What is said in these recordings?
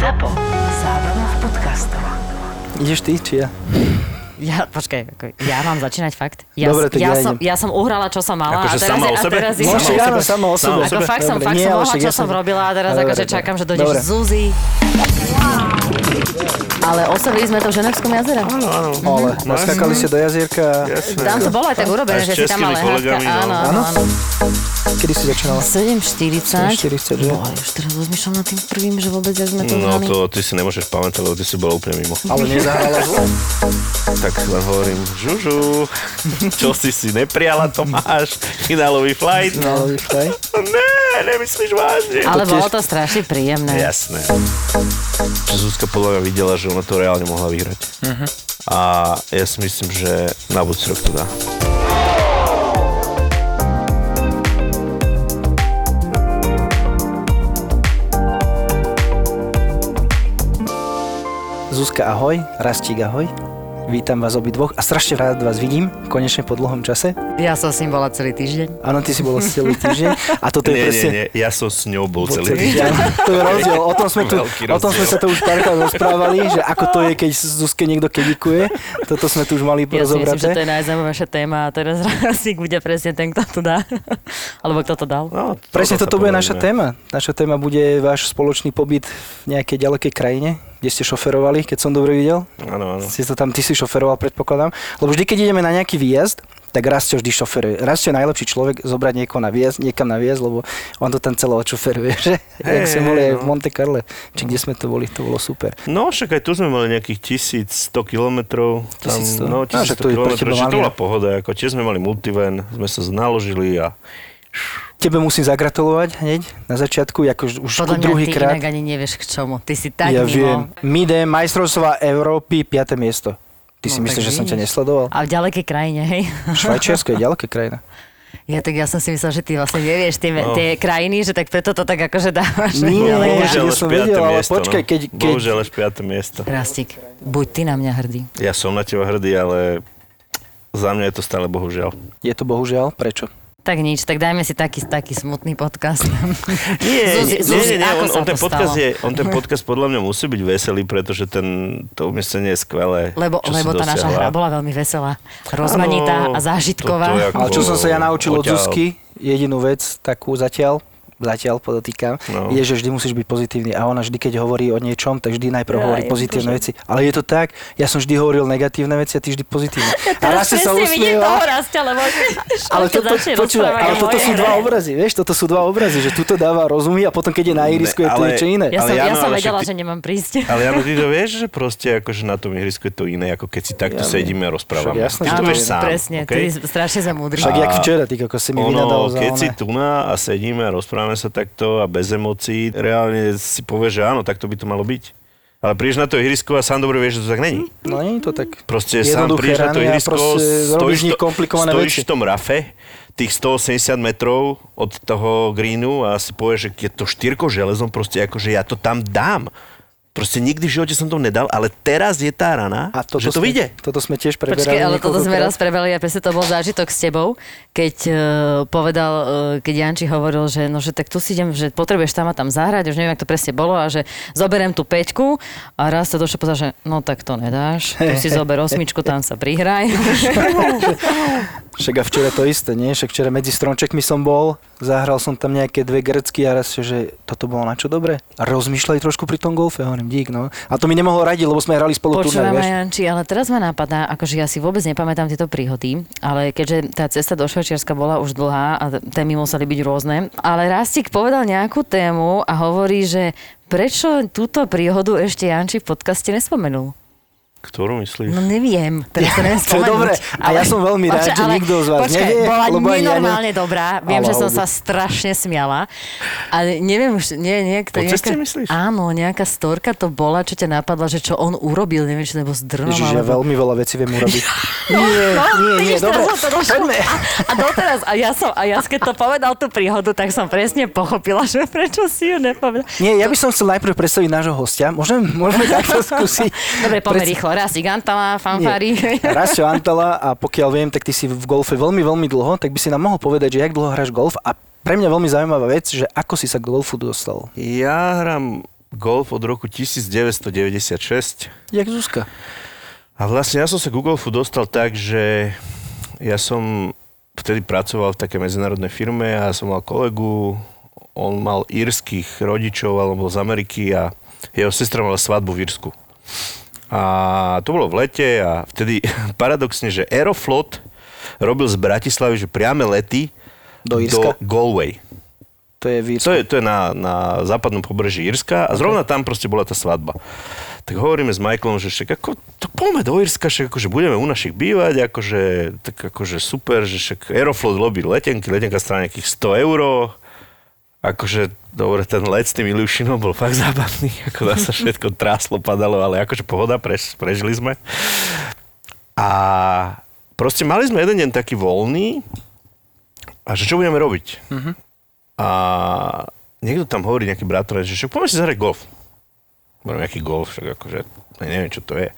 ZAPO. Zábrná v podcastov. Ideš ty, či ja? Ja, počkaj, ako, ja mám začínať fakt? Ja, Dobre, tak ja, ja som, ja som uhrala, čo som mala. Akože a teraz, sama je- o a sebe? teraz je- Sama o Môžeš, sebe? áno, sama o sebe. Ako fakt som, Dobre, fakt nie, som mohla, čo ja som robila a teraz Dobre, akože čakám, že dojdeš Dobre. Zuzi. Ale osobili sme to v Ženevskom jazere. Áno, áno. Ale naskakali ste do jazierka. Jasné. Tam to bolo aj tak urobené, že si tam mala kolegami, no. Áno, Áno? áno. Kedy si začínala? 7.40. 7.40, že? Boha, už teraz rozmýšľam nad tým prvým, že vôbec jak sme to No to ty si nemôžeš pamätať, lebo ty si bola úplne mimo. Ale nezahrala zle. Tak len hovorím, žužu, čo si si nepriala, to máš, finálový flight. No, ale vyšlej. Ne, nemyslíš vážne. Ale to bolo to strašne príjemné. Jasné. Zuzka podľa mňa videla, že ona to reálne mohla vyhrať. Mhm. A ja si myslím, že na budúci rok to dá. Zuzka, ahoj. Rastík, ahoj. Vítam vás obidvoch a strašne rád vás vidím, konečne po dlhom čase. Ja som s ním bola celý týždeň. Áno, ty si bol celý týždeň a toto je Nie, presne... nie, nie, ja som s ňou bol celý celý týždeň. deň. To je rozdiel. O tom sme, tu, o tom sme sa to už párkrát rozprávali, že ako to je, keď Zuzke niekto kedikuje. Toto sme tu už mali Ja si myslím, že to rozobraté. je najzaujímavejšia téma a teraz Rasík bude presne ten, kto to dá. Alebo kto to dal. No, Presne sa toto bude naša téma. Naša téma bude váš spoločný pobyt v nejakej ďalekej krajine, kde ste šoferovali, keď som dobre videl. Áno, áno. Si to tam, ty si šoferoval, predpokladám. Lebo vždy, keď ideme na nejaký výjazd, tak Rastio vždy šoferuje. Rastio je najlepší človek zobrať niekoho na výjazd, niekam na výjazd, lebo on to tam celé odšoferuje, že? Jak Hej, sme boli no. v Monte Carle, či kde sme to boli, to bolo super. No, však aj tu sme mali nejakých 1100 kilometrov. Tam, 1100? no, No, však 1100 to je pre kilometrov, teba že to bola no. pohoda. Ako tiež sme mali multivan, sme sa naložili a Tebe musím zagratulovať hneď na začiatku, ako už Podľa mňa druhý ty krát. inak ani nevieš k čomu. Ty si tak ja mimo. viem. Mide, majstrovstvá Európy, 5. miesto. Ty si No, myslíš, tak že som ťa nesledoval? A v ďalekej krajine, hej? Švajčiarsko je ďaleká krajina. Ja tak ja som si myslel, že ty vlastne nevieš tie, No. tie krajiny, že tak preto to tak akože dávaš. Nie, bohužiaľ ja som 5. vedel, ale miesto. počkaj, no. keď- keď- Bohužiaľ až 5. miesto. Rastík, buď ty na mňa hrdý. Ja som na teba hrdý, ale za mňa je to stále bohužiaľ. Je to bohužiaľ, prečo? Tak nič, tak dajme si taký, taký smutný podcast. Nie, Zuzi, nie, Zuzi, nie, nie, on, on, ten to podcast je, on ten podcast podľa mňa musí byť veselý, pretože ten, to umiestnenie je skvelé. Lebo, lebo tá naša hra bola veľmi veselá, rozmanitá Áno, a zážitková. je ako- Ale čo som sa ja naučil od. Zuzky, jedinú vec takú zatiaľ, zatiaľ podotýkam, No. je, že vždy musíš byť pozitívny. A ona vždy, keď hovorí o niečom, tak vždy najprv Ja, hovorí ja pozitívne veci. Ale je to tak, ja som vždy hovoril negatívne veci a ty vždy pozitívne. a raz sa usmieva. Ale, začne počúvaj, rozprávať ale toto sú dva obrazy, vieš, toto sú dva obrazy, že tuto dáva rozumy a potom keď je na irisku je to niečo iné. Ja Ale som, ja som vedela, že nemám prísť. Ale Jano, ty to vieš, že proste akože na tom ihrisku je to iné, ako keď si takto Ja sedíme a rozprávame. Jasné, to to vieš sám. presne, ty strašne sme múdri. Však jak včera, ty ako si mi vynadal za keď si tu a sedíme a rozprávame sa takto a bez emócií, reálne si povieš, že áno, takto by to malo byť. Ale prídeš na to ihrisko a sám dobre vieš, že to tak není. No nie je to tak. Proste sám prídeš na to ihrisko, nich to- stojíš veci. v tom rafe, tých 180 metrov od toho greenu a si povieš, že je to štyrko železom, proste akože ja to tam dám. Proste nikdy v živote som to nedal, ale teraz je tá rana, A toto že to sme, vyjde. Toto sme tiež preberali Počkej, ale toto sme raz prebrali a presne to bol zážitok s tebou, keď uh, povedal, uh, keď Janči hovoril, že no, že tak tu si idem, že potrebuješ tam a tam zahrať, už neviem, ako to presne bolo a že zoberiem tú peťku a raz to došlo povedal, že no tak to nedáš, tu si zober osmičku, tam sa prihraj. Však a včera to isté, nie? Však včera medzi stromčekmi som bol, zahral som tam nejaké dve grecky a raz, že toto bolo na čo dobre. A rozmýšľaj trošku pri tom golfe, hovorím, dík, no. A to mi nemohol radiť, lebo sme hrali spolu turnaj, vieš. Janči, ale teraz ma napadá, akože ja si vôbec nepamätám tieto príhody, ale keďže tá cesta do Švajčiarska bola už dlhá a témy museli byť rôzne, ale Rastik povedal nejakú tému a hovorí, že prečo túto príhodu ešte Janči v podcaste nespomenul? Ktorú myslíš? No neviem, teraz to neviem spomenúť. dobré. A ja som veľmi rád, že nikto z vás počkaj, nevie, bola lebo ani ja ne- nenormálne dobrá. Viem, Ale že som haldu. sa strašne smiala. Ale neviem už, nie, nie, Po ceste myslíš? Áno, nejaká storka to bola, čo ťa napadla, že čo on urobil, neviem, či to bol s drnom, Ježiš, ja alebo... veľmi veľa vecí viem urobiť. nie, No, nie, nie, vidíš, dobre. Poďme. A, a doteraz, a ja som, a ja keď to povedal tú príhodu, tak som presne pochopila, že prečo si ju nepovedal. Nie, ja by som chcel najprv predstaviť nášho hostia. Môžem, môžeme takto skúsiť. Dobre, poďme rýchlo. Raz Igantala, fanfári. Rasio Antala a pokiaľ viem, tak ty si v golfe veľmi, veľmi dlho, tak by si nám mohol povedať, že jak dlho hráš golf a pre mňa veľmi zaujímavá vec, že ako si sa k golfu dostal. Ja hrám golf od roku 1996. Jak Zuzka. A vlastne ja som sa ku golfu dostal tak, že ja som vtedy pracoval v takej medzinárodnej firme a som mal kolegu, on mal írskych rodičov, alebo z Ameriky a jeho sestra mala svadbu v Írsku. A to bolo v lete a vtedy paradoxne, že Aeroflot robil z Bratislavy, že priame lety Do Írska? do Galway. To je víc. To je, to je na, na západnom pobreží Írska a zrovna tam proste bola tá svadba. Tak hovoríme s Michaelom, že však ako, to poďme do Írska, však akože budeme u našich bývať, akože, tak akože super, že však Aeroflot robí letenky, letenka stála nejakých 100 eur. Akože, dobre, ten let s tým Ilušinom bol fakt zábavný, ako sa všetko tráslo, padalo, ale akože pohoda, preš, prežili sme. A proste mali sme jeden deň taký voľný a že čo budeme robiť? A niekto tam hovorí, nejaký bratranec, že však poďme si zahrať golf. Hovorím, aký golf, však akože, neviem, čo to je.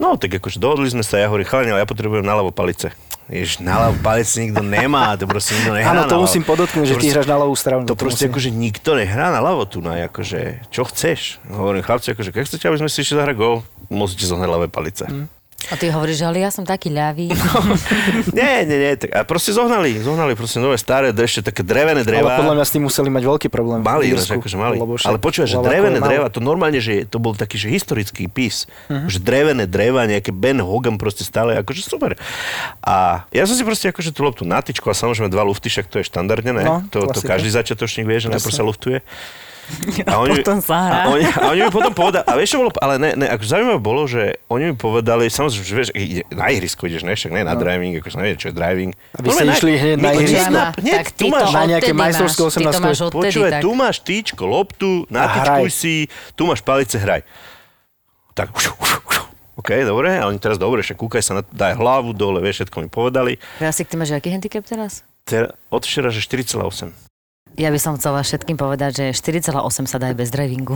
No, tak akože dohodli sme sa, ja hovorím, chalani, ale ja potrebujem naľavo palice. Jež, naľavo palice nikto nemá, to proste nikto nehrá Áno, to musím podotknúť, že To ty proste- hráš na ľavú stranu. To proste musím- akože nikto nehrá na ľavo tu, na akože, čo chceš? Hovorím, chlapci, akože, keď chcete, aby sme si išli zahrať golf, musíte zohnať ľavé palice. Hm. A ty hovoríš, že ale ja som taký ľavý. Nie, nie, nie, tak, a proste zohnali, zohnali proste nové staré, ešte také drevené Ale dreva. podľa mňa s tým museli mať veľký problém. Mali, Írsku, akože mali. Ale počúvaj, že drevené málo. dreva, to normálne, že to bol taký, že historický pís. Mhm. Že drevené dreva, nejaké Ben Hogan proste stále, akože super. A ja som si proste akože tú loptu na tyčku a samozrejme dva lufty, však to je štandardne, ne? No, to, to každý začiatočník vie, že najprv sa luftuje. A potom sa hrá. A oni, a oni mi potom povedali, a vieš čo bolo, ale ne, ne, ako zaujímavé bolo, že oni mi povedali, samozrejme, že vieš, ide, na ihrisko ideš, ne, však ne na driving, akože neviem, čo je driving. A vy ste išli hneď na ihrisko? tak tu ty máš na nejaké majstrovské máš, ty to 18. máš odtedy Počúvaj, tak. tu máš tyčko, loptu, natičkuj si, tu máš palice, hraj. Tak, OK, dobre, a oni teraz dobre, však kúkaj sa, na, daj hlavu dole, vieš, všetko mi povedali. Krásik, ty máš aký handicap teraz? Ter, od včera, že 4,8. Ja by som chcela všetkým povedať, že 4,8 sa dá aj bez drivingu.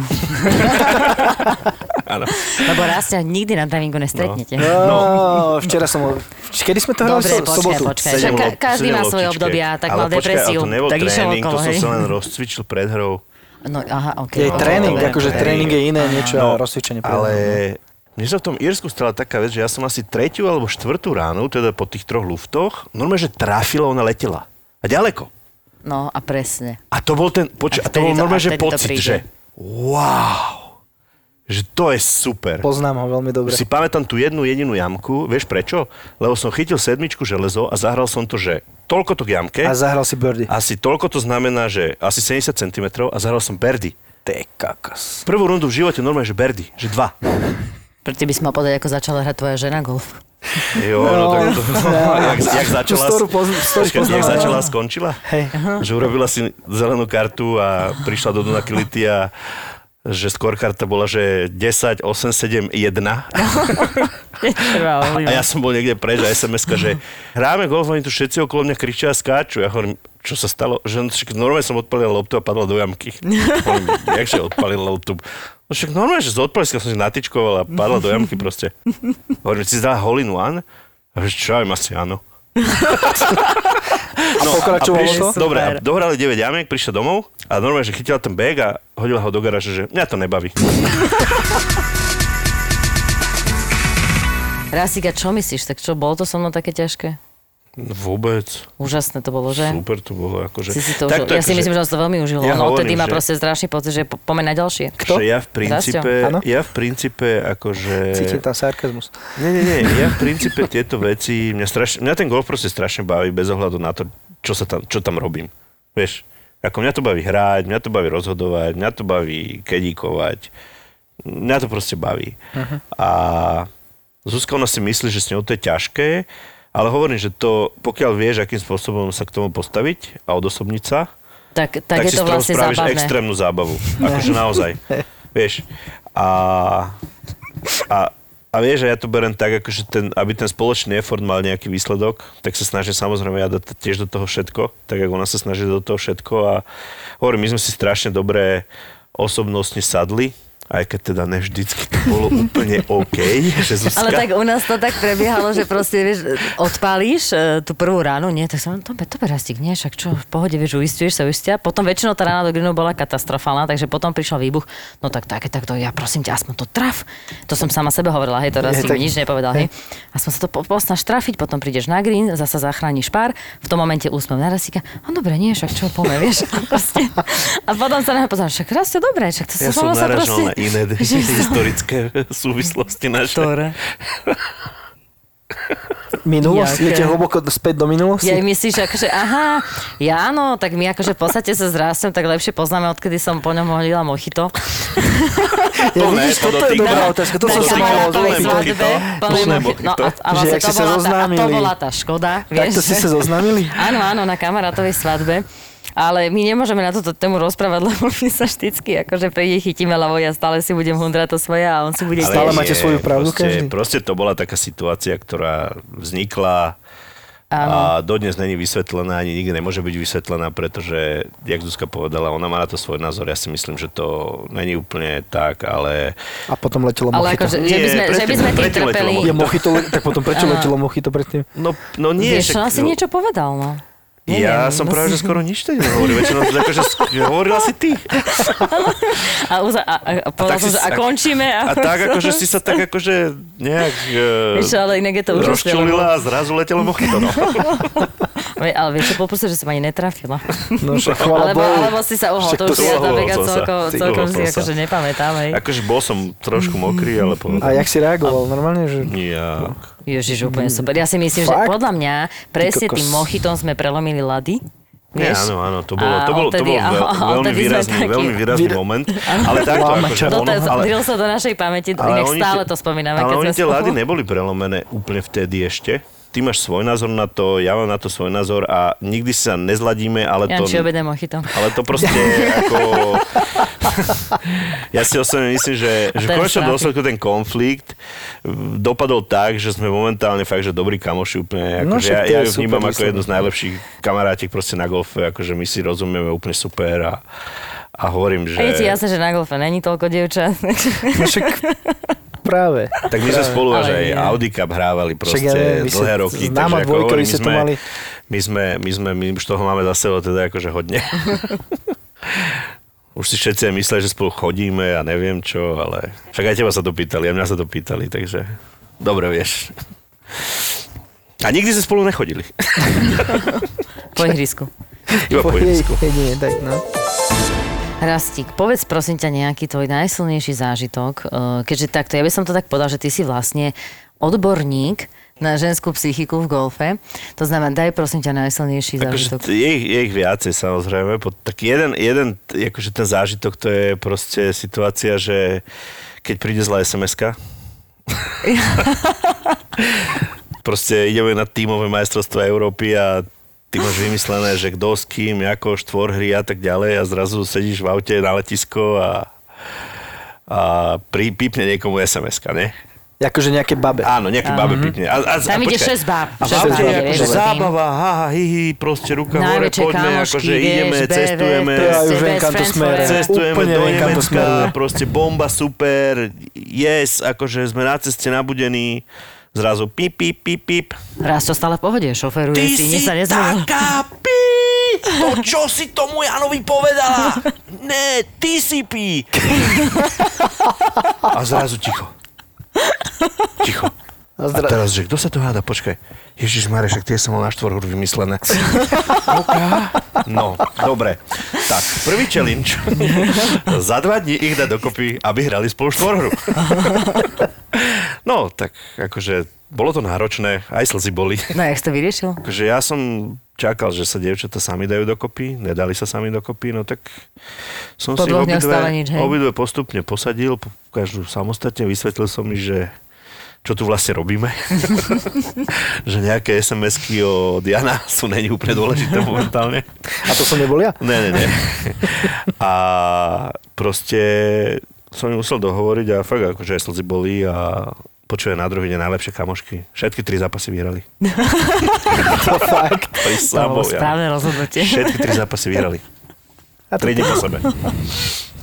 Áno. Lebo raz ťa nikdy na drivingu nestretnete. No, včera som... Kedy sme to hrali? Dobre, počkaj, sobotu. počkaj. Sedem Však ka- každý má svoje obdobia, tak Ale mal počkaj, depresiu, ale to nebol tak tréning, okolo, to som sa len rozcvičil pred hrou. No, aha, ok. Je no, tréning, dobre. akože tréning je iné niečo a No, rozcvičenie. pre Ale mňa. mne sa v tom Írsku stala taká vec, že ja som asi tretiu alebo štvrtú ránu, teda po tých troch luftoch, normálne, že trafila, ona letela. A ďaleko. No a presne. A to bol ten, poč- A a to bol normálne, že pocit, príde. že wow, že to je super. Poznám ho veľmi dobre. Si pamätám tú jednu jedinú jamku, vieš prečo? Lebo som chytil sedmičku železo a zahral som to, že toľko to k jamke, A zahral si birdie. asi toľko to znamená, že asi 70 cm a zahral som birdie. Ty kakos. Prvú rundu v živote normálne, že birdie, že dva. Preto by si mal povedať, ako začala hrať tvoja žena golf. Jo, no, tak to, jak, jak začala, storu počkaj, jak začala a skončila? Hej. Že urobila si zelenú kartu a prišla do Dunakility a že skôr karta bola, že 10, 8, 7, 1. A ja som bol niekde preč a sms že hráme golf, oni tu všetci okolo mňa kričia a skáču. Ja hovorím, čo sa stalo? Že no, normálne som odpalil loptu a padla do jamky. Hovorím, jakže odpalil loptu? No však normálne, že z odpaliska som si natičkoval a padla do jamky proste. Hovorím, si zdala hole in one? A že čo, aj asi áno. A pokračovalo to? Dobre, a dohrali 9 jamiek, prišla domov a normálne, že chytila ten bag a hodila ho do garáže, že mňa to nebaví. Rasika, čo myslíš? Tak čo, bolo to so mnou také ťažké? Vôbec. Úžasné to bolo, že? Super to bolo. Akože. Si si to Takto, užil. Ja si akože- myslím, že on to veľmi užil. Ja odtedy má že- proste strašný pocit, že po- poďme na ďalšie. Kto? Že ja v princípe, ja v princípe akože... Cítim tam sarkazmus. Nie, nie, nie, ja v princípe tieto veci, mňa, strašne, mňa ten golf proste strašne baví bez ohľadu na to, čo, sa tam, čo tam robím. Vieš, ako mňa to baví hrať, mňa to baví rozhodovať, mňa to baví kedíkovať, mňa to proste baví. Uh-huh. A Zuzka ona si myslí, že s ňou to je ťažké, ale hovorím, že to, pokiaľ vieš, akým spôsobom sa k tomu postaviť a odosobniť sa, Tak, tak, tak, je si to vlastne spravíš zábavné. extrémnu zábavu. Akože naozaj. vieš. A, a, a vieš, že ja to berem tak, akože ten, aby ten spoločný effort mal nejaký výsledok, tak sa snažím samozrejme ja dať tiež do toho všetko, tak ako ona sa snaží do toho všetko a hovorím, my sme si strašne dobré osobnostne sadli aj keď teda ne vždycky to bolo úplne OK, že Zuzka... Ale tak u nás to tak prebiehalo, že proste, vieš, odpálíš e, tú prvú ránu, nie, tak som, to, to berastík, nie, však čo, v pohode, vieš, uistuješ sa, uistia. Potom väčšinou tá rána do Grinu bola katastrofálna, takže potom prišiel výbuch, no tak také, tak to ja prosím ťa, aspoň to traf. To som sama sebe hovorila, hej, to si tak- mi nič nepovedal, hej. Aspoň sa to po- posnaž trafiť, potom prídeš na Green, zasa zachrániš pár, v tom momente úsmev na rasíka, a dobre, nie, však čo, poďme, vieš. Proste. A potom sa na mňa pozerám, však raz dobre, však to Ja sa som sa iné že- historické súvislosti naše. Ktoré? Minulosť? Idete hlboko späť do minulosti? Ja myslíš, akože aha, ja áno, tak my akože v podstate sa zrástem, tak lepšie poznáme, odkedy som po ňom hodila mochito. Ja, To ne, vidíš, to toto je dobrá otázka. To som sa je mochi- No a, a vlastne to bola, tá, a to bola tá škoda, vieš. Takto ste sa zoznámili? Áno, áno, na kamarátovej svadbe. Ale my nemôžeme na túto tému rozprávať, lebo my sa vždycky akože príde chytíme lebo ja stále si budem hundrať to svoje a on si bude Ale Stále máte svoju pravdu proste, každý? Proste to bola taká situácia, ktorá vznikla a dodnes není vysvetlená, ani nikdy nemôže byť vysvetlená, pretože, jak Zuzka povedala, ona má na to svoj názor. Ja si myslím, že to není úplne tak, ale A potom letelo Ale mochito. akože, že by Nie, sme, že by sme tým predtým letelo trpeli. Je mochito, tak potom prečo Áno. letelo mochito predtým? no, no nie. Vieš, však- asi niečo povedal, no. Ja Neviem, som no práve, že skoro nič teď nehovoril. Väčšinou to akože hovorila si ty. A, uza, a, a, a povedal tak som, si- že a a- končíme. A tak akože si sa tak akože nejak uh, ale inak je to rozčulila a zrazu letelo mochito. No. Ale vieš, čo popustí, že som ani netrafila. No však chvála Alebo, Bohu. alebo si sa uhol, to to už si ja som sa. celkom, si akože nepamätám, hej. Akože bol som trošku mokrý, ale A povedal. jak si reagoval? Normálne, že... Ja. Ježiš, úplne super. Ja si myslím, že Fakt? podľa mňa presne tým mochitom sme prelomili lady. Nie, Vieš? áno, áno, to bolo, to bolo, to bol veľ, veľmi výrazný, takí- veľmi výrazný Výra- moment. Ale takto, akože No ono, ale, sa do našej pamäti, ale inak oni stále to spomíname, ale keď oni tie lady neboli prelomené úplne vtedy ešte. Ty máš svoj názor na to, ja mám na to svoj názor a nikdy sa nezladíme, ale to... Janči obede mochito. Ale to proste ako... ja si osobne myslím, že, že v konečnom dôsledku ten konflikt dopadol tak, že sme momentálne fakt, že dobrí kamoši úplne. No Akože však ja, to ja ju vnímam super ako jednu z najlepších kamarátiek proste na golfe, akože my si rozumieme úplne super a, a hovorím, že... A je ti jasné, že na golfe není toľko dievčat. No však práve. Tak my sme spolu Ale až aj nie. Audi Cup hrávali proste ja dlhé ste- roky. známa takže ako dvojka, hovorím, ste my to sme, mali. my sme, my sme, my už toho máme za sebou teda akože hodne. už si všetci aj myslia, že spolu chodíme a neviem čo, ale však aj teba sa to pýtali, a mňa sa to pýtali, takže dobre vieš. A nikdy sme spolu nechodili. po ihrisku. Iba po ihrisku. nie, tak no. Rastík, povedz prosím ťa nejaký tvoj najsilnejší zážitok, eh, keďže takto, ja by som to tak povedal, že ty si vlastne odborník na ženskú psychiku v golfe. To znamená, daj prosím ťa najsilnejší Akože zážitok. je, ich- je ich viacej samozrejme. Tak jeden, jeden, akože ten zážitok to je proste situácia, že keď príde zlá sms proste ideme na tímové majstrovstvo Európy a ty máš vymyslené, že kto s kým, ako štvorhry a tak ďalej a zrazu sedíš v aute na letisko a, a pri, pípne niekomu sms ne? Akože nejaké babe. Áno, nejaký babe pípne. A, a, Tam a ide počkaj. 6 báb. A v aute je akože zábava, ha, ha, hi, hi, proste ruka hore, Najväčšie poďme, kamošky, akože vieš, ideme, BV, cestujeme, To ja už viem, kam to cestujeme Úplne do Nemecka, proste bomba, super, yes, akože sme na ceste nabudení, zrazu pip, pip, pip, pip. Raz to stále v pohode, šoferuje Ty si, si nič sa nezmenilo. taká pí, to čo si tomu Janovi povedala? Ne, ty si pí. A zrazu ticho. Ticho. A teraz, že kto sa tu háda? Počkaj. Ježiš Marek, však tie som mal na štvorhru vymyslené. No, dobre. Tak, prvý challenge. Za dva dní ich dať dokopy, aby hrali spolu štvorhru. No, tak akože bolo to náročné, aj slzy boli. No, jak si to vyriešil? Akože ja som čakal, že sa dievčatá sami dajú dokopy, nedali sa sami dokopy, no tak som Po si obidve, nič, hej? obidve postupne posadil, po- každú samostatne, vysvetlil som mi, že čo tu vlastne robíme. že nejaké SMS-ky od Jana sú není úplne dôležité momentálne. A to som nebol ja? Ne, ne, ne. A proste som ju musel dohovoriť a fakt akože aj slzy boli a počuje na druhý deň najlepšie kamošky. Všetky tri zápasy vyhrali. To fakt. To bolo Sabo, ja. správne rozhodnutie. Všetky tri zápasy vyhrali. A to, Tri dni po sebe.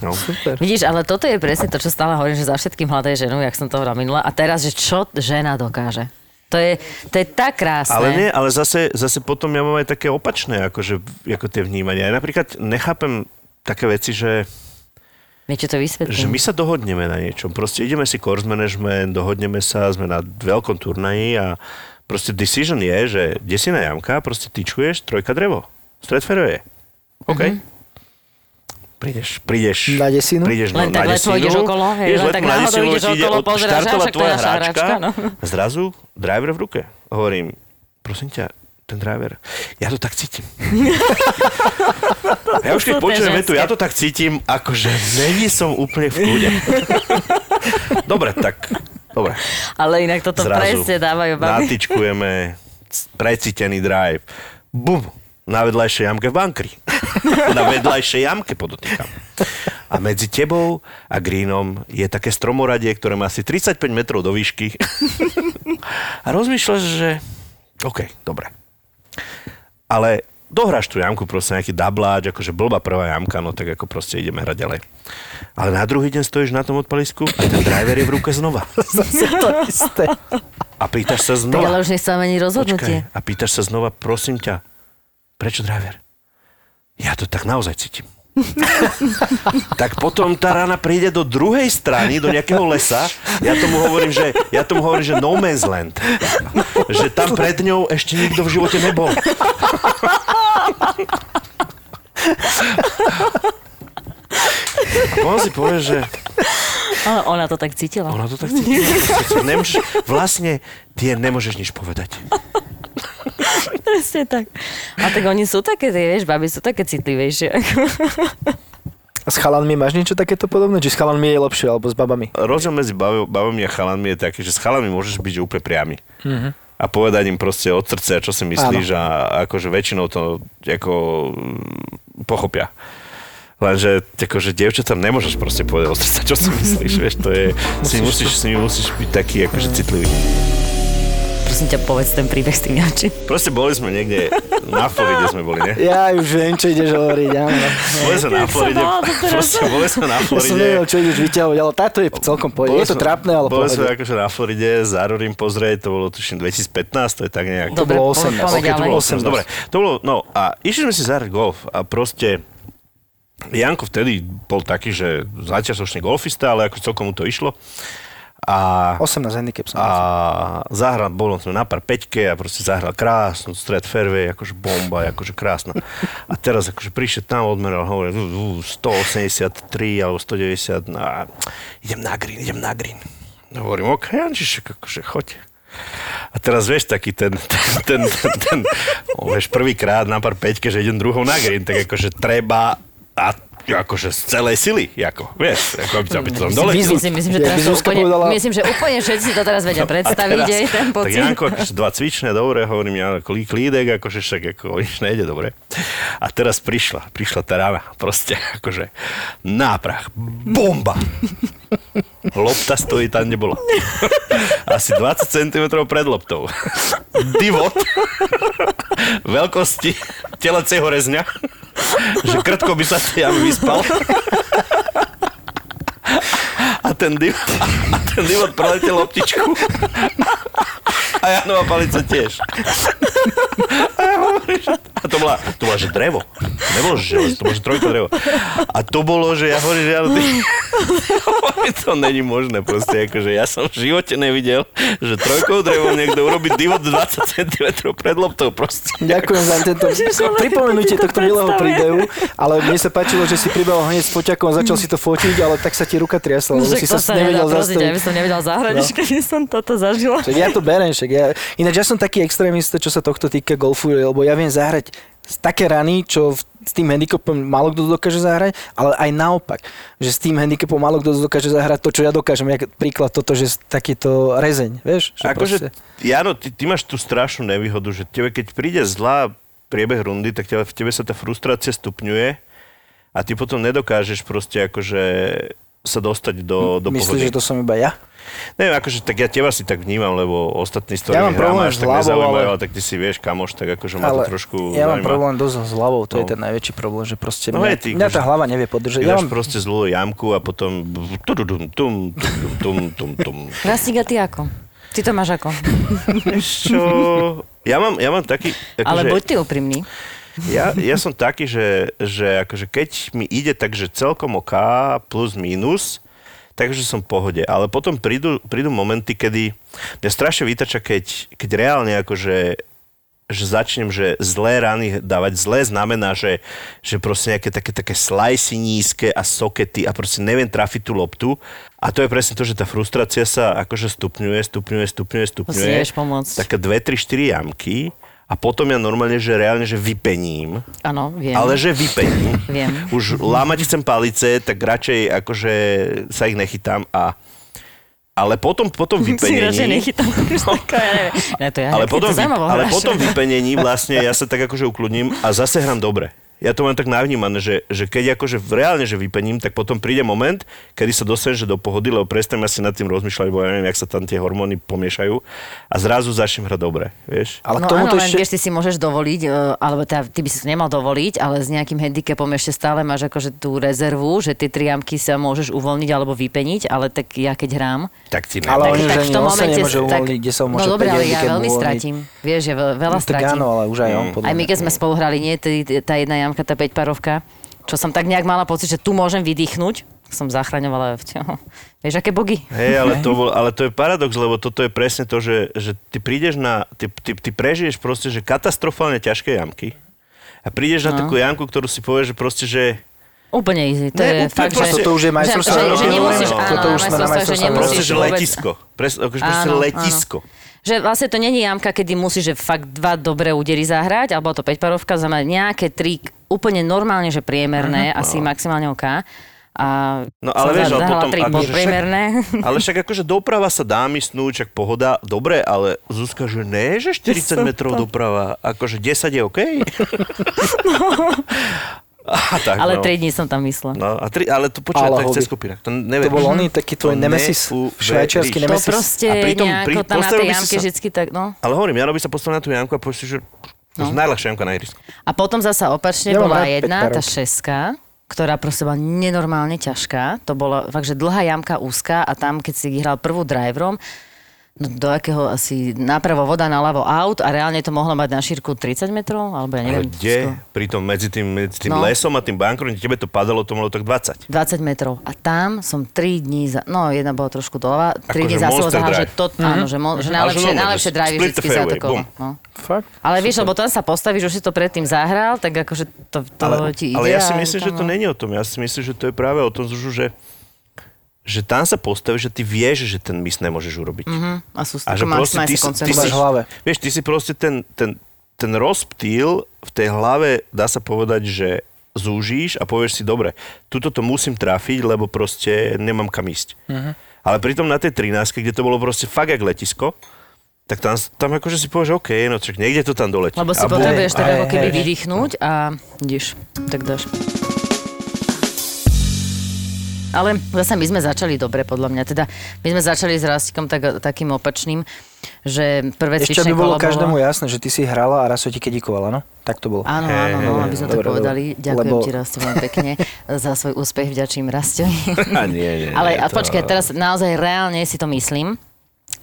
No. Super. Vidíš, ale toto je presne to, čo stále hovorím, že za všetkým hľadaj ženu, jak som to hovorila minule. A teraz, že čo žena dokáže. To je, to je tak krásne. Ale nie, ale zase, zase potom ja mám aj také opačné, akože, ako tie vnímania. Ja napríklad nechápem také veci, že, Viete, to vysvetlím. že my sa dohodneme na niečom. Proste ideme si course management, dohodneme sa, sme na veľkom turnaji a proste decision je, že desina jamka, proste tyčuješ, trojka drevo. Stred fairway. OK. Mm-hmm. Prídeš, prídeš, Na desinu? prídeš Len tak na letmo desinu, ideš okolo, hej, ideš len tak na náhodou desinu, ideš okolo, pozeráš, však to je tvoja naša hračka, no. Zrazu driver v ruke. Hovorím, prosím ťa, ten driver, ja to tak cítim. ja už keď počujem vetu, ja to tak cítim, akože není som úplne v kľude. dobre, tak, dobre. Ale inak toto presne dávajú baby. Natičkujeme precítený drive. Bum! Na vedľajšej jamke v bankri. na vedľajšej jamke podotýkam. A medzi tebou a greenom je také stromoradie, ktoré má asi 35 metrov do výšky. a rozmýšľaš, že OK, dobre. Ale dohráš tú jamku, proste nejaký dabláč, akože blbá prvá jamka, no tak ako proste ideme hrať ďalej. Ale na druhý deň stojíš na tom odpalisku a ten driver je v ruke znova. Zase to isté. A pýtaš sa Tak znova. ale už nechcem ani rozhodnutie. Počkaj, a pýtaš sa znova, prosím ťa, prečo driver? Ja to tak naozaj cítim. tak potom tá rana príde do druhej strany, do nejakého lesa. Ja tomu hovorím, že, ja tomu hovorím, že no man's land. Že tam pred ňou ešte nikto v živote nebol. Potom si povieš, že Ale ona to tak cítila. ona to tak cíti. Nemôžeš, vlastne ty nemôžeš nič povedať. Presne tak. A tak oni sú také, vieš, baby sú také citlivejšie. A s chalanmi máš niečo takéto podobné? Či s chalanmi je lepšie, alebo s babami? Rozdiel medzi babami a chalanmi je taký, že s chalanmi môžeš byť úplne priamy. Mhm. A povedať im proste od srdca, čo si myslíš a akože väčšinou to ako pochopia. Lenže akože dievčatám nemôžeš proste povedať od srdca, čo si myslíš, vieš, to je, si musíš, s nimi musíš byť taký akože citlivý. Prosím ťa, povedz ten príbeh s tým Janči. Proste boli sme niekde, na Floride sme boli, ne? Ja už viem, čo ideš hovoriť, áno. Boli sme na Floride, to proste boli sme na Ja som Floride. nevedel, čo ideš vyťahovať, ale táto je celkom pohode. Je to trápne, ale Boli sme akože na Floride, za Rorim pozrieť, to bolo tuším 2015, to je tak nejak. Dobre, bolo po- 18. poďme Ok, to bolo 18. Dobre, to bolo, no a išli sme si zahrať golf a proste Janko vtedy bol taký, že zaťažočný golfista, ale ako celkom mu to išlo. A, 18 handicap som. a zahral, bol sme na pár peťke a proste zahral krásnu stred fairway, akože bomba, akože krásna. A teraz akože prišiel tam, odmeral, hovorí, "Ú, ú, 183 alebo 190, no a idem na green, idem na green. No, hovorím, ok, Jančišek, akože choď. A teraz vieš, taký ten, ten, ten, ten, ten o, vieš, prvýkrát na pár peťke, že idem druhou na green, tak akože treba a akože z celej sily, ako, vieš, ako aby, aby to tam dole. Výzvu- Myslím, myslím, že Ja teraz Zuzka úplne, povedala- myslím, že úplne všetci to teraz vedia predstaviť, teraz- aj ten Tak pocit. Janko, akože dva cvičné, dobre, hovorím ja, ako lí- klídek, akože však ako nič nejde dobre. A teraz prišla, prišla tá rána, proste akože náprach, bomba. Lopta stojí tam, kde bola. Asi 20 cm pred loptou. Divot veľkosti teleceho rezňa, že krtko by sa jamy vyspal. Ten, div, a ten divot preletel loptičku. A Janová palica tiež. A ja hovorím, že... A to bola, to bola, že drevo. To nebolo, že železo, to bolo, že trojka drevo. A to bolo, že ja hovorím, že ja, ty... To není možné proste, akože ja som v živote nevidel, že trojkou drevom niekto urobí divot 20 cm pred loptou proste. Ďakujem za tento pripomenutie tohto milého príbehu, ale mne sa páčilo, že si pribehol hneď s foťakom a začal si to fotiť, ale tak sa ti ruka triasla, Však si to sa sa nevedel prosím ťa, ja by zastaviť. som nevedel zahrať, No. keby som toto zažila. Však ja to berem, však ja... Ináč ja som taký extrémista, čo sa tohto týka golfu, lebo ja viem zahrať z také rany, čo v, s tým handicapom málo kto dokáže zahrať, ale aj naopak, že s tým handicapom málo kto dokáže zahrať to, čo ja dokážem. Jak príklad toto, že takýto rezeň, vieš? Že Akože, proste- Jano, ty, ty máš tú strašnú nevýhodu, že tebe, keď príde zlá priebeh rundy, tak tebe, v tebe sa tá frustrácia stupňuje a ty potom nedokážeš proste akože sa dostať do, do Myslíš, pohody. že to som iba ja? Neviem, akože tak ja teba si tak vnímam, lebo ostatní, s Ja mám hrám, problém až tak nezaujímajú, ale- ale tak ty si vieš, kamoš, tak akože ma to Ale trošku ja mám zaujíma. problém dosť s hlavou, to je No. ten najväčší problém, že proste No mňa, ty mňa tá akože- hlava nevie podržať. Ja máš mám, proste zlú jamku a potom... tududum, tum, tum, tum, tum, tum. Rastík a ty ako? Ty to máš ako? Čo? Ja mám, ja mám taký... Ale Akože, buď ty úprimný. Ja, ja som taký, že, že akože keď mi ide tak, že celkom OK plus minus, takže som v pohode. Ale potom prídu, prídu momenty, kedy mňa strašne vytača, keď, keď reálne akože že začnem, že zlé rany dávať. Zlé znamená, že, že proste nejaké také, také slicy nízke a sokety a proste neviem trafiť tú loptu. A to je presne to, že tá frustrácia sa akože stupňuje, stupňuje, stupňuje, stupňuje. nevieš pomôcť. Také dve, tri, štyri jamky a potom ja normálne, že reálne, že vypením. Áno, viem. Ale že vypením. Viem. Už lámať chcem palice, tak radšej akože sa ich nechytám a ale potom, potom Si vypenení... nechytám. Taká, ja neviem. Ne, to ja, Ale potom, to zaujímavo ale potom vypenení vlastne ja sa tak akože ukludním a zase hrám dobre. Ja to mám tak navnímané, že, že keď akože reálne, že vypením, tak potom príde moment, kedy sa dostanem že do pohody, lebo prestanem asi nad tým rozmýšľať, lebo ja neviem, jak sa tam tie hormóny pomiešajú a zrazu začnem hrať dobre, vieš. ale no k tomu áno, to ešte... vieš, ty si môžeš dovoliť, e, alebo teda, ty by si to nemal dovoliť, ale s nejakým handicapom ešte stále máš akože tú rezervu, že tie triamky sa môžeš uvoľniť alebo vypeniť, ale tak ja keď hrám, Tak ti Ale nevadí. oni už ani on sa tak- uvoľniť, kde sa ho môže No dobre, ale ja veľmi uvoľniť. stratím. Vieš, že ve- veľa No, tak stratím. áno, ale už aj on, podľa Aj my, keď sme spolu hrali, nie, tá jedna jamka, tá 5 parovka, čo som tak nejak mala pocit, že tu môžem vydýchnuť, som zachraňovala. Vieš, aké bogy? Hej, ale to, bol, ale to je paradox, lebo toto je presne to, že, že ty prídeš na, ty, ty, ty prežiješ proste, že katastrofálne ťažké jamky a prídeš na No. takú jamku, ktorú si povieš, že proste, že Úplne easy. To Ne, je úplne fakt, že... proste- Toto už je majstrovstvo že, že, že nemusíš, No, no, no. áno, Toto už sme na majstrovstvách, že proste, že letisko. Pres, akože proste Áno, letisko. Že vlastne to není jamka, kedy musíš že fakt dva dobré údery zahrať, alebo to 5 parovka, znamená nejaké tri úplne normálne, že priemerné, asi maximálne OK. A No, ale vieš, ale potom tri akože však- podpriemerné. Ale však akože doprava sa dá mi snúť, čak pohoda, dobre, ale Zuzka, že ne, že 40 metrov doprava, akože 10 je OK? A tak, Ale no. 3 dní som tam myslela. No, a tri, ale to počúvaj, Ale to je cez kopírak. To. To bol oný taký tvoj To nemesis, švajčiarsky To nemesis. proste A pritom nejako pri- tam na tej jamke sa- vždycky tak, no. Ale hovorím, Jaro by sa postavil na tú jamku a povie si, že to je najľahšia jamka na ihrisku. A potom zasa opačne Ja bola jedna, tá šeska, ktorá proste bola nenormálne ťažká. To bola fakt, že dlhá jamka úzka a tam, keď si hral prvú driverom, no do akého asi napravo voda, naľavo aut a reálne to mohlo mať na šírku 30 metrov, alebo ja Ale neviem. kde? skoro. Pritom medzi tým, medzi tým No. lesom a tým bankrom, kde tebe to padalo, to malo tak 20. 20 metrov. A tam som 3 dní, za, no jedna bola trošku doľava, 3 Akože dní za sebou zahal, že to, áno, že, mo, že Ale že najlepšie, normálne, najlepšie že drive split the vždycky fairway, zaatakoval. bum. No. Fakt? Ale vieš, lebo tam sa postavíš, už si to predtým zahral, tak akože to, to Ale, ti ide. ale ja si myslím, že to no. není o tom. Ja si myslím, že to je práve o tom, že že tam sa postavíš, že ty vieš, že ten mis nemôžeš urobiť. Mhm, a sú A že proste ty, sa si- ty, si, hlave. vieš, ty si proste ten, ten, ten rozptýl v tej hlave, dá sa povedať, že zúžíš a povieš si, dobre, tuto to musím trafiť, lebo proste nemám kam ísť. Mhm. Ale pritom na tej 13, kde to bolo proste fakt jak letisko, tak tam, tam akože si povieš, OK, no čak niekde to tam doletí. Lebo si A potrebuješ tak Hej, ako keby vydýchnuť a ideš, tak dáš. Ale zase my sme začali dobre, podľa mňa. Teda my sme začali s Rastikom tak, takým opačným, že prvé Ešte by bolo každému jasné, že ty si hrala a raz ti kedikovala, no? Tak to bolo. Áno, áno, no, aby sme to povedali. dobre. Ďakujem Lebo- ti, Rasti, veľmi pekne za svoj úspech. Vďačím Rastovi. A nie, nie, Ale nie, a to- počkaj, teraz naozaj reálne si to myslím.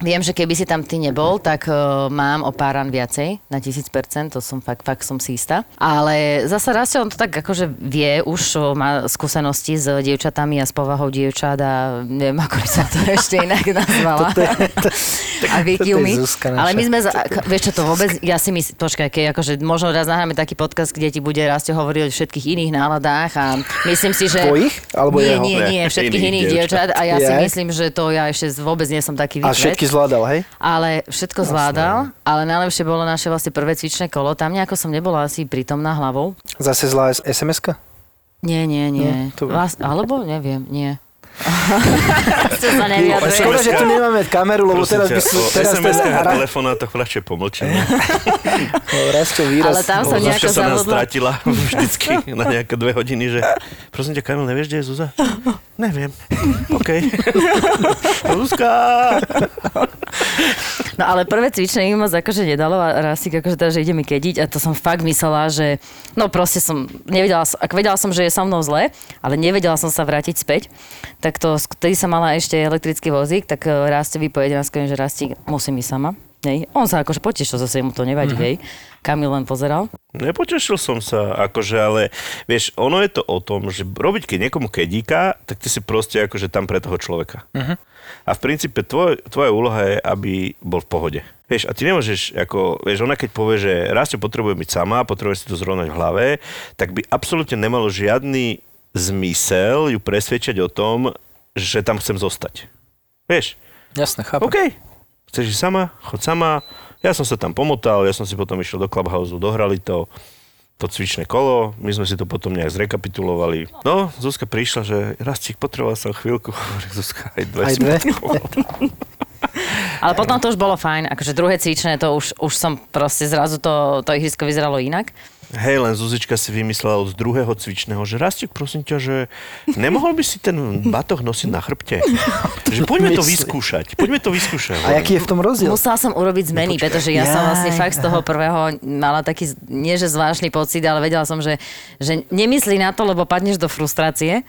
Viem, že keby si tam ty nebol, tak uh, mám o pár ran viacej, na 1000%, to som fakt, fakt som si istá. Ale zasa Rastio, on to tak akože vie, už uh, má skúsenosti s dievčatami a s povahou dievčat a neviem, ako by sa to ešte inak nazvala. a naša. Ale my sme, za, k- vieš čo to vôbec, ja si myslím, počkaj, keď akože možno raz nahráme taký podcast, kde ti bude Rastio hovoriť o všetkých iných náladách a myslím si, že... Tvojich? Alebo nie, jeho? nie, nie, všetkých Iných iných dievčat. dievčat a ja si Jaj. myslím, že to ja ešte vôbec nie som taký vykvet. Zvládal, hej? Ale všetko zvládal, ale najlepšie bolo naše vlastne prvé cvičné kolo. Tam nejako som nebola asi prítomná hlavou. Zase zlá SMS-ka? Nie, nie, nie. No, to- Vlast, alebo neviem, nie. Sa. Škoda, že tu nemáme kameru, lebo Prosím teraz by o Teraz SMS-kách a teraz telefonátoch radšej pomlčenie. Rastio výraz. Ale tam som nejako sa zabudla. stratila vždycky na nejaké dve hodiny, že prosím ťa, Kamil, nevieš, kde je Zuza? Neviem. OK. Zuzka! No ale prvé cvičenie mi moc akože nedalo a raz si akože teda, že ide mi kediť a to som fakt myslela, že no proste som, nevedela, ak vedela som, že je so mnou zle, ale nevedela som sa vrátiť späť, tak to, vtedy som mala ešte elektrický vozík, tak eh, Rastovi po 11 že Rastík, musím ísť sama. Hej. On sa akože potešil, zase mu to nevadí, hej. Kamil len pozeral. Nepotešil som sa, akože, ale vieš, ono je to o tom, že robiť keď niekomu kedíka, tak ty si proste akože tam pre toho človeka. Uh-huh. A v princípe tvoj, tvoja úloha je, aby bol v pohode. Vieš, a ty nemôžeš, ako, vieš, ona keď povie, že raz ťa potrebuje byť sama, potrebuje si to zrovnať v hlave, tak by absolútne nemalo žiadny zmysel ju presvedčať o tom, že tam chcem zostať. Vieš, Jasné, chápem. OK, chceš ísť sama, chod sama. Ja som sa tam pomotal, ja som si potom išiel do Clubhouse, dohrali to, to cvičné kolo, my sme si to potom nejak zrekapitulovali. No, Zuzka prišla, že Rastík, potreboval som chvíľku, Zuzka, aj dve. Aj dve? Ale potom to už bolo fajn, akože druhé cvičné, to už, už som proste zrazu to, to ihrisko vyzeralo inak. Hej, len Zuzička si vymyslela od druhého cvičného, že Rastík, prosím ťa, že nemohol by si ten batoh nosiť na chrbte? že poďme to vyskúšať, poďme to vyskúšať. A aký je v tom rozdiel? Musela som urobiť zmeny, počkaj. pretože ja som Jaj, vlastne fakt z toho prvého mala taký, nie že zvláštny pocit, ale vedela som, že, že nemyslí na to, lebo padneš do frustrácie.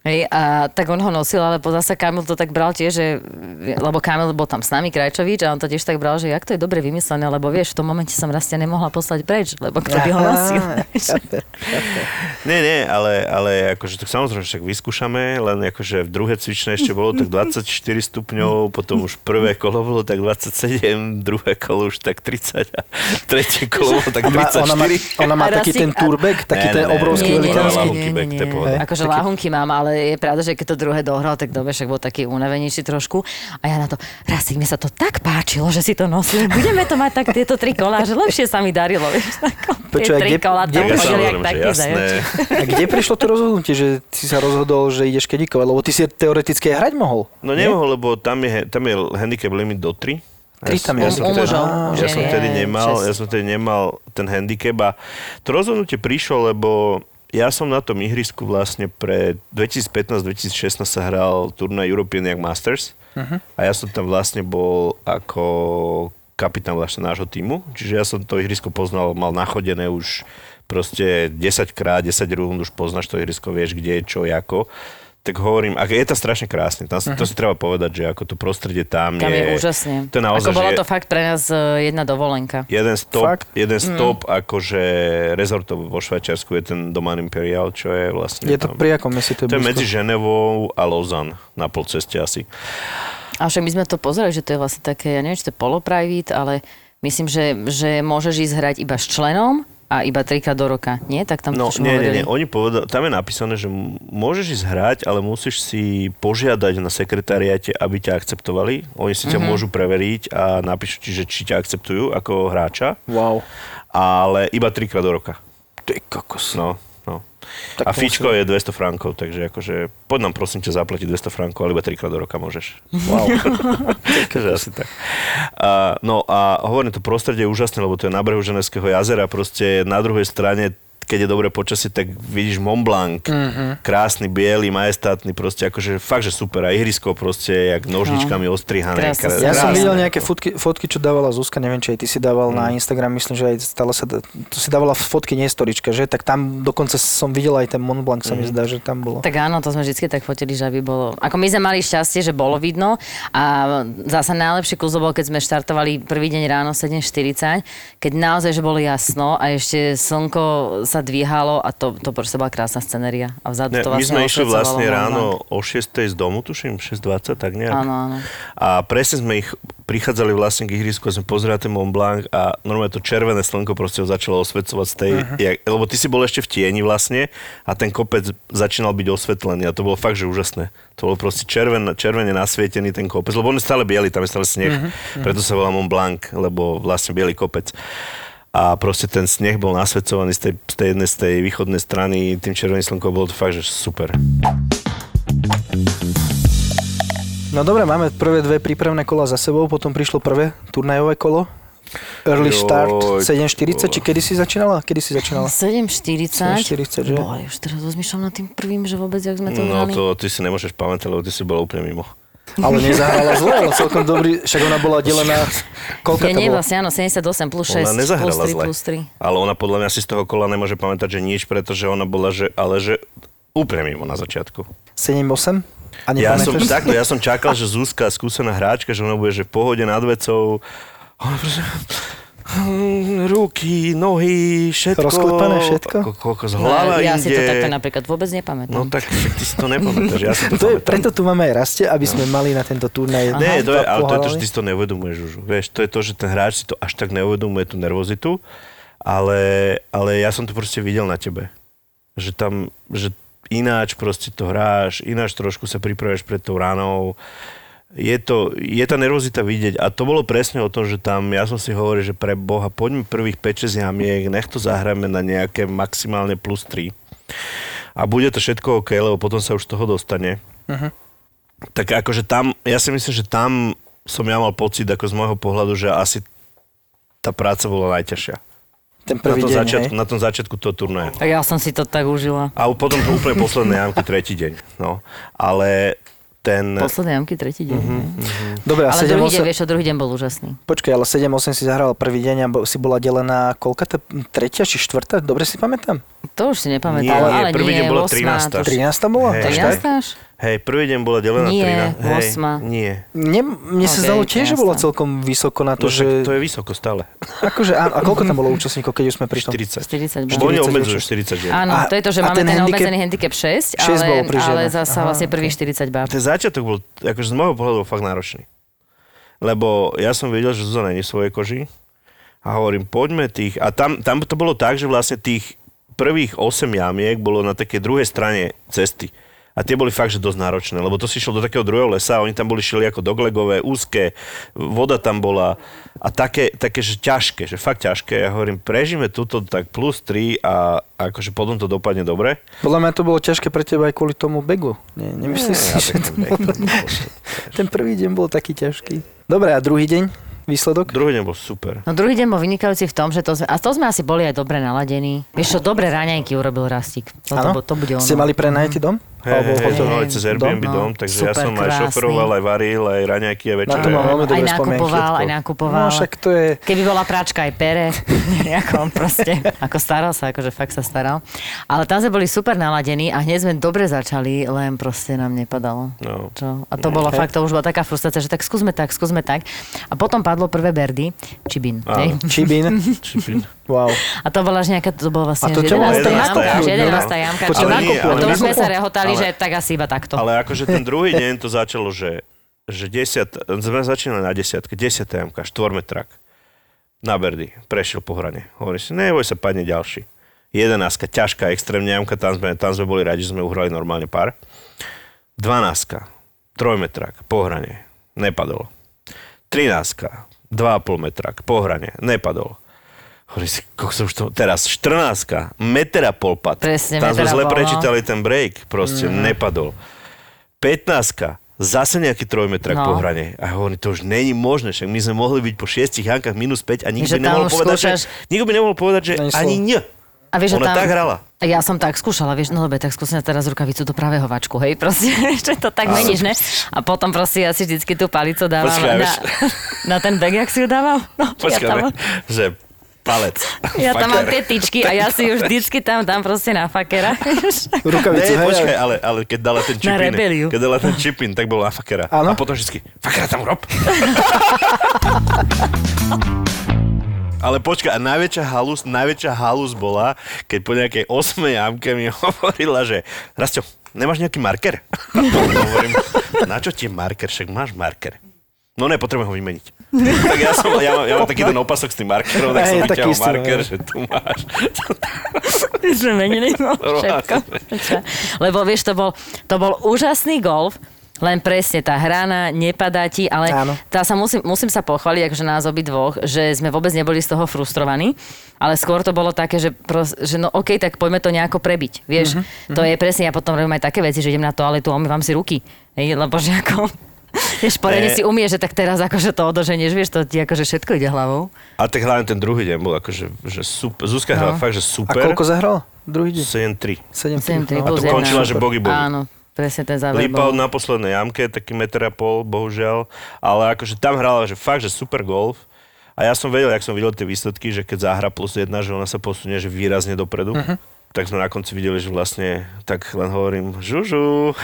Hej, a tak on ho nosil, ale zase Kamil to tak bral tiež, že, lebo Kamil bol tam s nami, Krajčovič, a on to tiež tak bral, že jak to je dobre vymyslené, lebo vieš, v tom momente som rastia nemohla poslať preč, lebo kto by ho nosil. Nie, nie, ale, ale akože tak samozrejme však vyskúšame, len akože v druhé cvičné ešte bolo tak 24 stupňov, potom už prvé kolo bolo tak 27, druhé kolo už tak 30 a tretie kolo bolo tak A má, ona má, 34. ona má taký ten turbek, taký ten obrovský velikánsky. to. Akože lahunky mám, ale je pravda, že keď to druhé dohral, tak dobe však bol taký unavenejší trošku. A ja na to, Rasik, mi sa to tak páčilo, že si to nosil. Budeme to mať tak tieto tri kolá, že lepšie sa mi darilo. Vieš, ako tie tri kde- kola kde tam chodili jak taký. A kde prišlo to rozhodnutie, že si sa rozhodol, že ideš kedikovať? Lebo ty si teoreticky aj hrať mohol. No nemohol, lebo tam je, tam je handicap limit do 3. Tri tam je. ja som vtedy, som nemal, ja som vtedy nemal ten handicap a to rozhodnutie prišlo, lebo ja som na tom ihrisku vlastne pre 2015-2016 sa hral turnaj European Young Masters Mhm. a ja som tam vlastne bol ako kapitán vlastne nášho týmu, čiže ja som to ihrisko poznal, mal nachodené už proste 10 krát, 10 rúnd, už poznáš to ihrisko, vieš kde čo, ako. Tak hovorím, a je to strašne krásne, tam, uh-huh. to si treba povedať, že ako to prostredie tam, Tam je je... úžasne. To je naozaj, Ako bola že to fakt pre nás e, jedna dovolenka. jeden stop, Fakt? jeden stop akože rezortov vo Švajčiarsku je ten Doman Imperial, čo je vlastne Je to tam. pri akom meste? To je, to je medzi Ženevou a Lausanne na polceste asi. A však my sme to pozerali, že to je vlastne také, ja neviem, či to je poloprivate, ale myslím, že, že môžeš ísť hrať iba s členom a iba trikrát do roka. Nie? Tak tam No nie, nie, nie, oni povedali, tam je napísané, že môžeš ísť hrať, ale musíš si požiadať na sekretariate, aby ťa akceptovali. Oni si ťa Mhm. môžu preveriť a napíšu ti, že či ťa akceptujú ako hráča, Wow. ale iba trikrát do roka. Ty kokos. No. Tak a to fíčko je 200 frankov, takže akože poď nám prosím ťa zaplatiť 200 frankov, ale iba trikrát do roka môžeš. Wow. takže asi tak. A, no a hovorím, to prostredie je úžasné, lebo to je na brehu Ženevského jazera, proste na druhej strane keď je dobré počasie, tak vidíš Mont Blanc, mm-hmm. krásny, biely, majestátny, proste akože fakt, že super. A ihrisko proste, jak nožničkami ostrihané. Krásne. krásne. Ja som videl nejaké fotky, fotky, čo dávala Zuzka, neviem, či aj ty si dával na Instagram, myslím, že aj stále sa, to si dávala fotky, nie storička, že? Tak tam dokonca som videl aj ten Mont Blanc, sa mi zdá, že tam bolo. Tak áno, to sme vždy tak fotili, že aby bolo... Ako my sme mali šťastie, že bolo vidno a zase najlepšie kúzlo bolo, keď sme štartovali prvý deň ráno 7.40, keď naozaj, že bolo jasno a ešte slnko sa dvíhalo a to, to proste bola krásna scenéria. A vzadu Ne, to my vlastne sme išli vlastne ráno o 6. z domu, tuším, 6.20, tak nejak. Áno, áno. A presne sme ich prichádzali vlastne k ihrisku a sme pozerali ten Mont Blanc a normálne to červené slnko proste ho začalo osvecovať z tej, uh-huh. jak, lebo ty si bol ešte v tieni vlastne a ten kopec začínal byť osvetlený a to bolo fakt, že úžasné. To bolo proste červen, červene nasvietený ten kopec, lebo on je stále biely, tam je stále sneh, uh-huh. preto sa volá Mont Blanc, lebo vlastne biely kopec. A proste ten sneh bol nasvedcovaný z tej, z tej jednej, z tej východnej strany tým červeným slnkom, bolo to fakt, že super. No dobre, máme prvé dve prípravné kola za sebou, potom prišlo prvé turnajové kolo. Early Joj, start to 7.40, či kedy si začínala? Kedy si začínala? 7.40. 7.40, že? Boha, už teraz rozmýšľam nad tým prvým, že vôbec, jak sme to No hrali. to ty si nemôžeš pamätať, lebo ty si bola úplne mimo. Ale nezahrala zle, ale celkom dobrý, však ona bola delená, Nie, to nie, bolo? vlastne áno, 78 plus 6 Ona nezahrala plus 3 zle. plus 3. Ale ona podľa mňa si z toho kola nemôže pamätať, že nič, pretože ona bola, že, ale že úplne mimo na začiatku. 7-8? A Ja som, takto, ja som čakal, že Zuzka, skúsená hráčka, že ona bude že v pohode nad vecou. Ona proste, ruky, nohy, všetko. Rozklepané všetko? Ko- Koľko z hlava No, ja ide. si to takto napríklad vôbec nepamätám. No tak ty si to nepamätáš, ja si to, To je, preto tu máme aj rastie, aby sme mali na tento turnaj Nie, to je, ale to je to, že ty si to neuvedomuješ už. Vieš, to je to, že ten hráč si to až tak neuvedomuje, tú nervozitu, ale, ale ja som to proste videl na tebe. Že tam, že ináč proste to hráš, ináč trošku sa pripravuješ pred tou ránou. Je, to, je tá nervozita vidieť a to bolo presne o tom, že tam, ja som si hovoril, že pre Boha, poďme prvých 5-6 jamiek, nech to zahráme na nejaké maximálne plus 3 a bude to všetko OK, lebo potom sa už z toho dostane. Mhm. Tak akože tam, ja si myslím, že tam som ja mal pocit, ako z môjho pohľadu, že asi tá práca bola najťažšia. Ten Na prvý tom, deň, začiatku, hej? na tom začiatku toho turnaja. Tak ja som si to tak užila. A potom to úplne posledné jamky, tretí deň. No. Ale ten... Posledné jamky, tretí deň. Mhm. Dobre, a Ale 7, druhý deň, 8, vieš, čo, druhý deň bol úžasný. počkaj, ale 7-8 si zahrala prvý deň a si bola delená koľka to, tretia či štvrtá? Dobre si pamätám? To už si nepamätám, Nie, nie, ale prvý nie, deň bola 8, 13. tuž- 13 bola? Hej. Až tak? 13 až? Hej, prvý deň bola delená Nie, 13. Hej, osma. Nie. Nie, mne sa Ok, zdalo tiež, že bola jasné. celkom vysoko na to, No, že... to je vysoko stále. Akože, áno, a koľko tam bolo účastníkov, keď už sme pri tom? 40. 40 Lebo bolo. oni 40 obmedzujú určite. 40 žien. Áno, A- to je to, že a máme ten ten, handicap- obmedzený handicap 6, 6 ale, bolo pri ale ženách. zasa Aha, vlastne prvých 40 báb. Ten začiatok bol, akože z môjho pohľadu, bol fakt náročný. Lebo ja som vedel, že Zuzana nie je v svojej koži a hovorím, poďme tých... A tam, tam to bolo tak, že vlastne tých prvých 8 jamiek bolo na takej druhej strane cesty. A tie boli fakt, že dosť náročné, lebo to si šiel do takého druhého lesa, oni tam boli šili ako doglegové, úzke, voda tam bola a také, také že ťažké, že fakt ťažké. Ja hovorím, prežíme túto tak plus 3 a akože potom to dopadne dobre. Podľa mňa to bolo ťažké pre teba aj kvôli tomu begu. Nie, nemyslíš si, Ja že to bol- Ten prvý deň bol taký ťažký. Dobre, a druhý deň? Výsledok? Druhý deň bol super. No druhý deň bol vynikajúci v tom, že to sme, a to sme asi boli aj dobre naladení. Vieš čo, dobré raňajky urobil Rastík. To, to, to bude ono. Ste mali prenajatý dom? Hej, Alebo hej, to mali cez Airbnb Dom, dom, no. takže ja Super som aj krásny. šoferoval, aj varil, aj raňajky, aj Na večere. to mám veľmi aj dobré spomienky. nakupoval, aj nakupoval. No však to je... Keby bola práčka aj pere, ako proste, ako staral sa, akože fakt sa staral. Ale tam sme boli super naladení a hneď sme dobre začali, len proste nám nepadalo. No. Čo? A to bolo Hej. fakt, to už bola taká frustrácia, že tak skúsme tak, skúsme tak. A potom padlo prvé berdy, čibin. Áno. hej. Čibín. Wow. A to bola až nejaká, to bola vlastne A to už čo bolo? 11. 11. jamka, jamka, už 11. no. jamka. Ale to už sme sa rehotali, že tak asi iba takto. Ale akože ten druhý deň to začalo, že, že desiat, sme začínali na desiatke, desiatá jamka, štvormetrak na Berdy, prešiel po hrane. Hovorí si, neboj sa, padne ďalší. Jedenáctka, ťažká, extrémne jamka, tam sme, tam sme boli radi, že sme uhrali normálne pár. Dvanáctka, trojmetrak, po hrane, nepadol. Trináctka, 2,5 metrak, po hrane, nepadol. Hovorí si, som už to... Teraz 14, meter a pol pad. Presne, Tam sme zle no. prečítali ten break, proste mm. nepadol. 15 zase nejaký trojmetrak No. po hrane. A hovorím, to už není možné, však my sme mohli byť po šiestich hankách minus 5 a nikto by nemohol povedať, skúšaš- že, nikto by nemohol povedať, že Ani nie. A vieš, že Ona tam, tak hrala. Ja som tak skúšala, vieš, no dobre, tak skúsim teraz rukavicu do pravého vačku, hej, proste, že to tak meníš, ne? A potom proste ja si vždycky tú palicu dávam Počkaj, na, na ten bag, jak si ju dával. No, Počkaj, ja tam, že palec. ja tam mám tie tyčky a ja si už vždycky tam dám proste na fakera. Rukavicu, Nie, hej, počkaj, ale- ale, keď dala ten Na čipin, rebeliu. keď dala ten čipin, tak bol na fakera. Áno. A potom vždycky, fakera tam rob. Ale počkaj, a najväčšia halus, najväčšia halus bola, keď po nejakej 8 jamke mi hovorila, že Rastio, nemáš nejaký marker? Hovorím, na čo ti je marker? Však máš marker. No ne, potrebujem ho vymeniť. tak ja, som, ja, mám, ja mám taký ten opasok s tým markerom, tak som vyťahol marker, že tu máš. My sme menili no, všetko. Lebo vieš, to bol, to bol úžasný golf, Len presne tá hrana, nepadá ti, ale Áno. tá sa musím, musím sa pochváliť, akože nás obi dvoch, že sme vôbec neboli z toho frustrovaní, ale skôr to bolo také, že, pros, že no OK, tak poďme to nejako prebiť. Vieš, Mhm, to je presne, ja potom robím aj také veci, že idem na toaletu a umývam si ruky. Hej, lebo že ako... Vieš, poriadne Ne. si umie, že tak teraz akože to odoženieš, vieš, to ti akože všetko ide hlavou. A tak hlavne ten druhý deň bol akože že super. Zuzka hrala No. fakt, že A super. koľko zahral? Druhý deň? 7-3. 7 7 A to končila, že bogy bogy. Áno, presne ten záver Lípal bol. na poslednej jamke, taký meter a pol, bohužiaľ. Ale akože tam hrala, že fakt, že super golf. A ja som vedel, jak som videl tie výsledky, že keď zahra plus jedna, že ona sa posunie že výrazne dopredu. Uh-huh. Tak sme na konci videli, že vlastne tak len hovorím, Žužu,